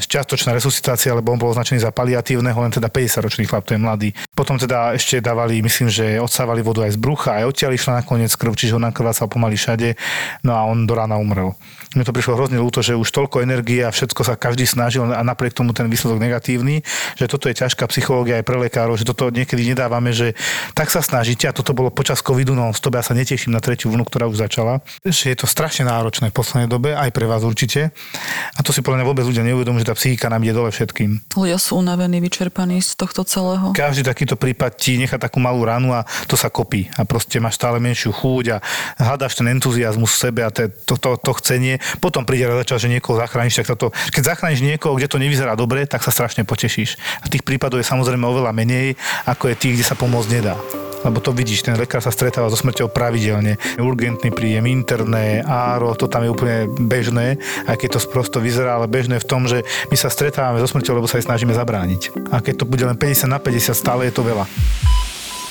čiastočná resuscitácia, lebo on bol označený za paliatívneho, len teda 50-ročný chlap, to je mladý. Potom teda ešte dávali, myslím, že odsávali vodu aj z brucha, aj odtiaľ išla nakoniec krv, čiže ho nakrvácal pomaly všade, no a on do rána umrel. Mne to prišlo hrozne ľúto, že už toľko energie a všetko sa každý snažil a napriek tomu ten výsledok negatívny, že toto je ťažká psychológia aj pre lekárov, že toto niekedy nedávame, že tak sa snažíte a toto bolo počas covidu non stop, ja sa neteším na tretiu vlnu, ktorá už začala, že je to strašne náročné v poslednej dobe, aj pre vás určite. A to si podľa mňa vôbec ľudia neuvedomujú, že tá psychika nám ide dole všetkým. Ľudia sú unavení, vyčerpaní z tohto celého. Každý takýto prípad ti nechá takú malú ranu a to sa kopí a proste máš stále menšiu chúť a hľadáš ten entuziasmus v sebe a to, to, to, to chcenie potom príde čas, že niekoho zachrániš, tak toto, keď zachrániš niekoho, kde to nevyzerá dobre, tak sa strašne potešíš. A tých prípadov je samozrejme oveľa menej, ako je tých, kde sa pomôcť nedá lebo to vidíš, ten lekár sa stretáva so smrťou pravidelne. Urgentný príjem, interné, áro, to tam je úplne bežné, aj keď to prosto vyzerá, ale bežné v tom, že my sa stretávame so smrťou, lebo sa aj snažíme zabrániť. A keď to bude len 50 na 50, stále je to veľa.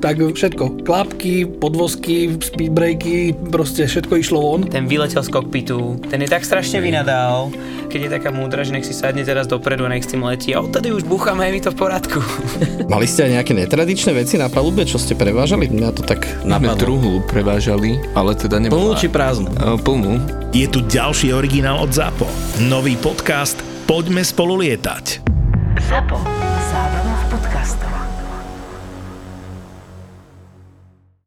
tak všetko, klapky, podvozky, speedbreaky, proste všetko išlo von. Ten vyletel z kokpitu, ten je tak strašne vynadal, keď je taká múdra, že nech si sadne teraz dopredu a nech s tým letí a odtedy už búchame, je mi to v poriadku. Mali ste aj nejaké netradičné veci na palube, čo ste prevážali? Mňa to tak My napadlo. druhú prevážali, ale teda nebola... Plnú či prázdnu? E, Plnú. Je tu ďalší originál od ZAPO. Nový podcast Poďme spolu lietať. ZAPO. Zábrná v podcastovách.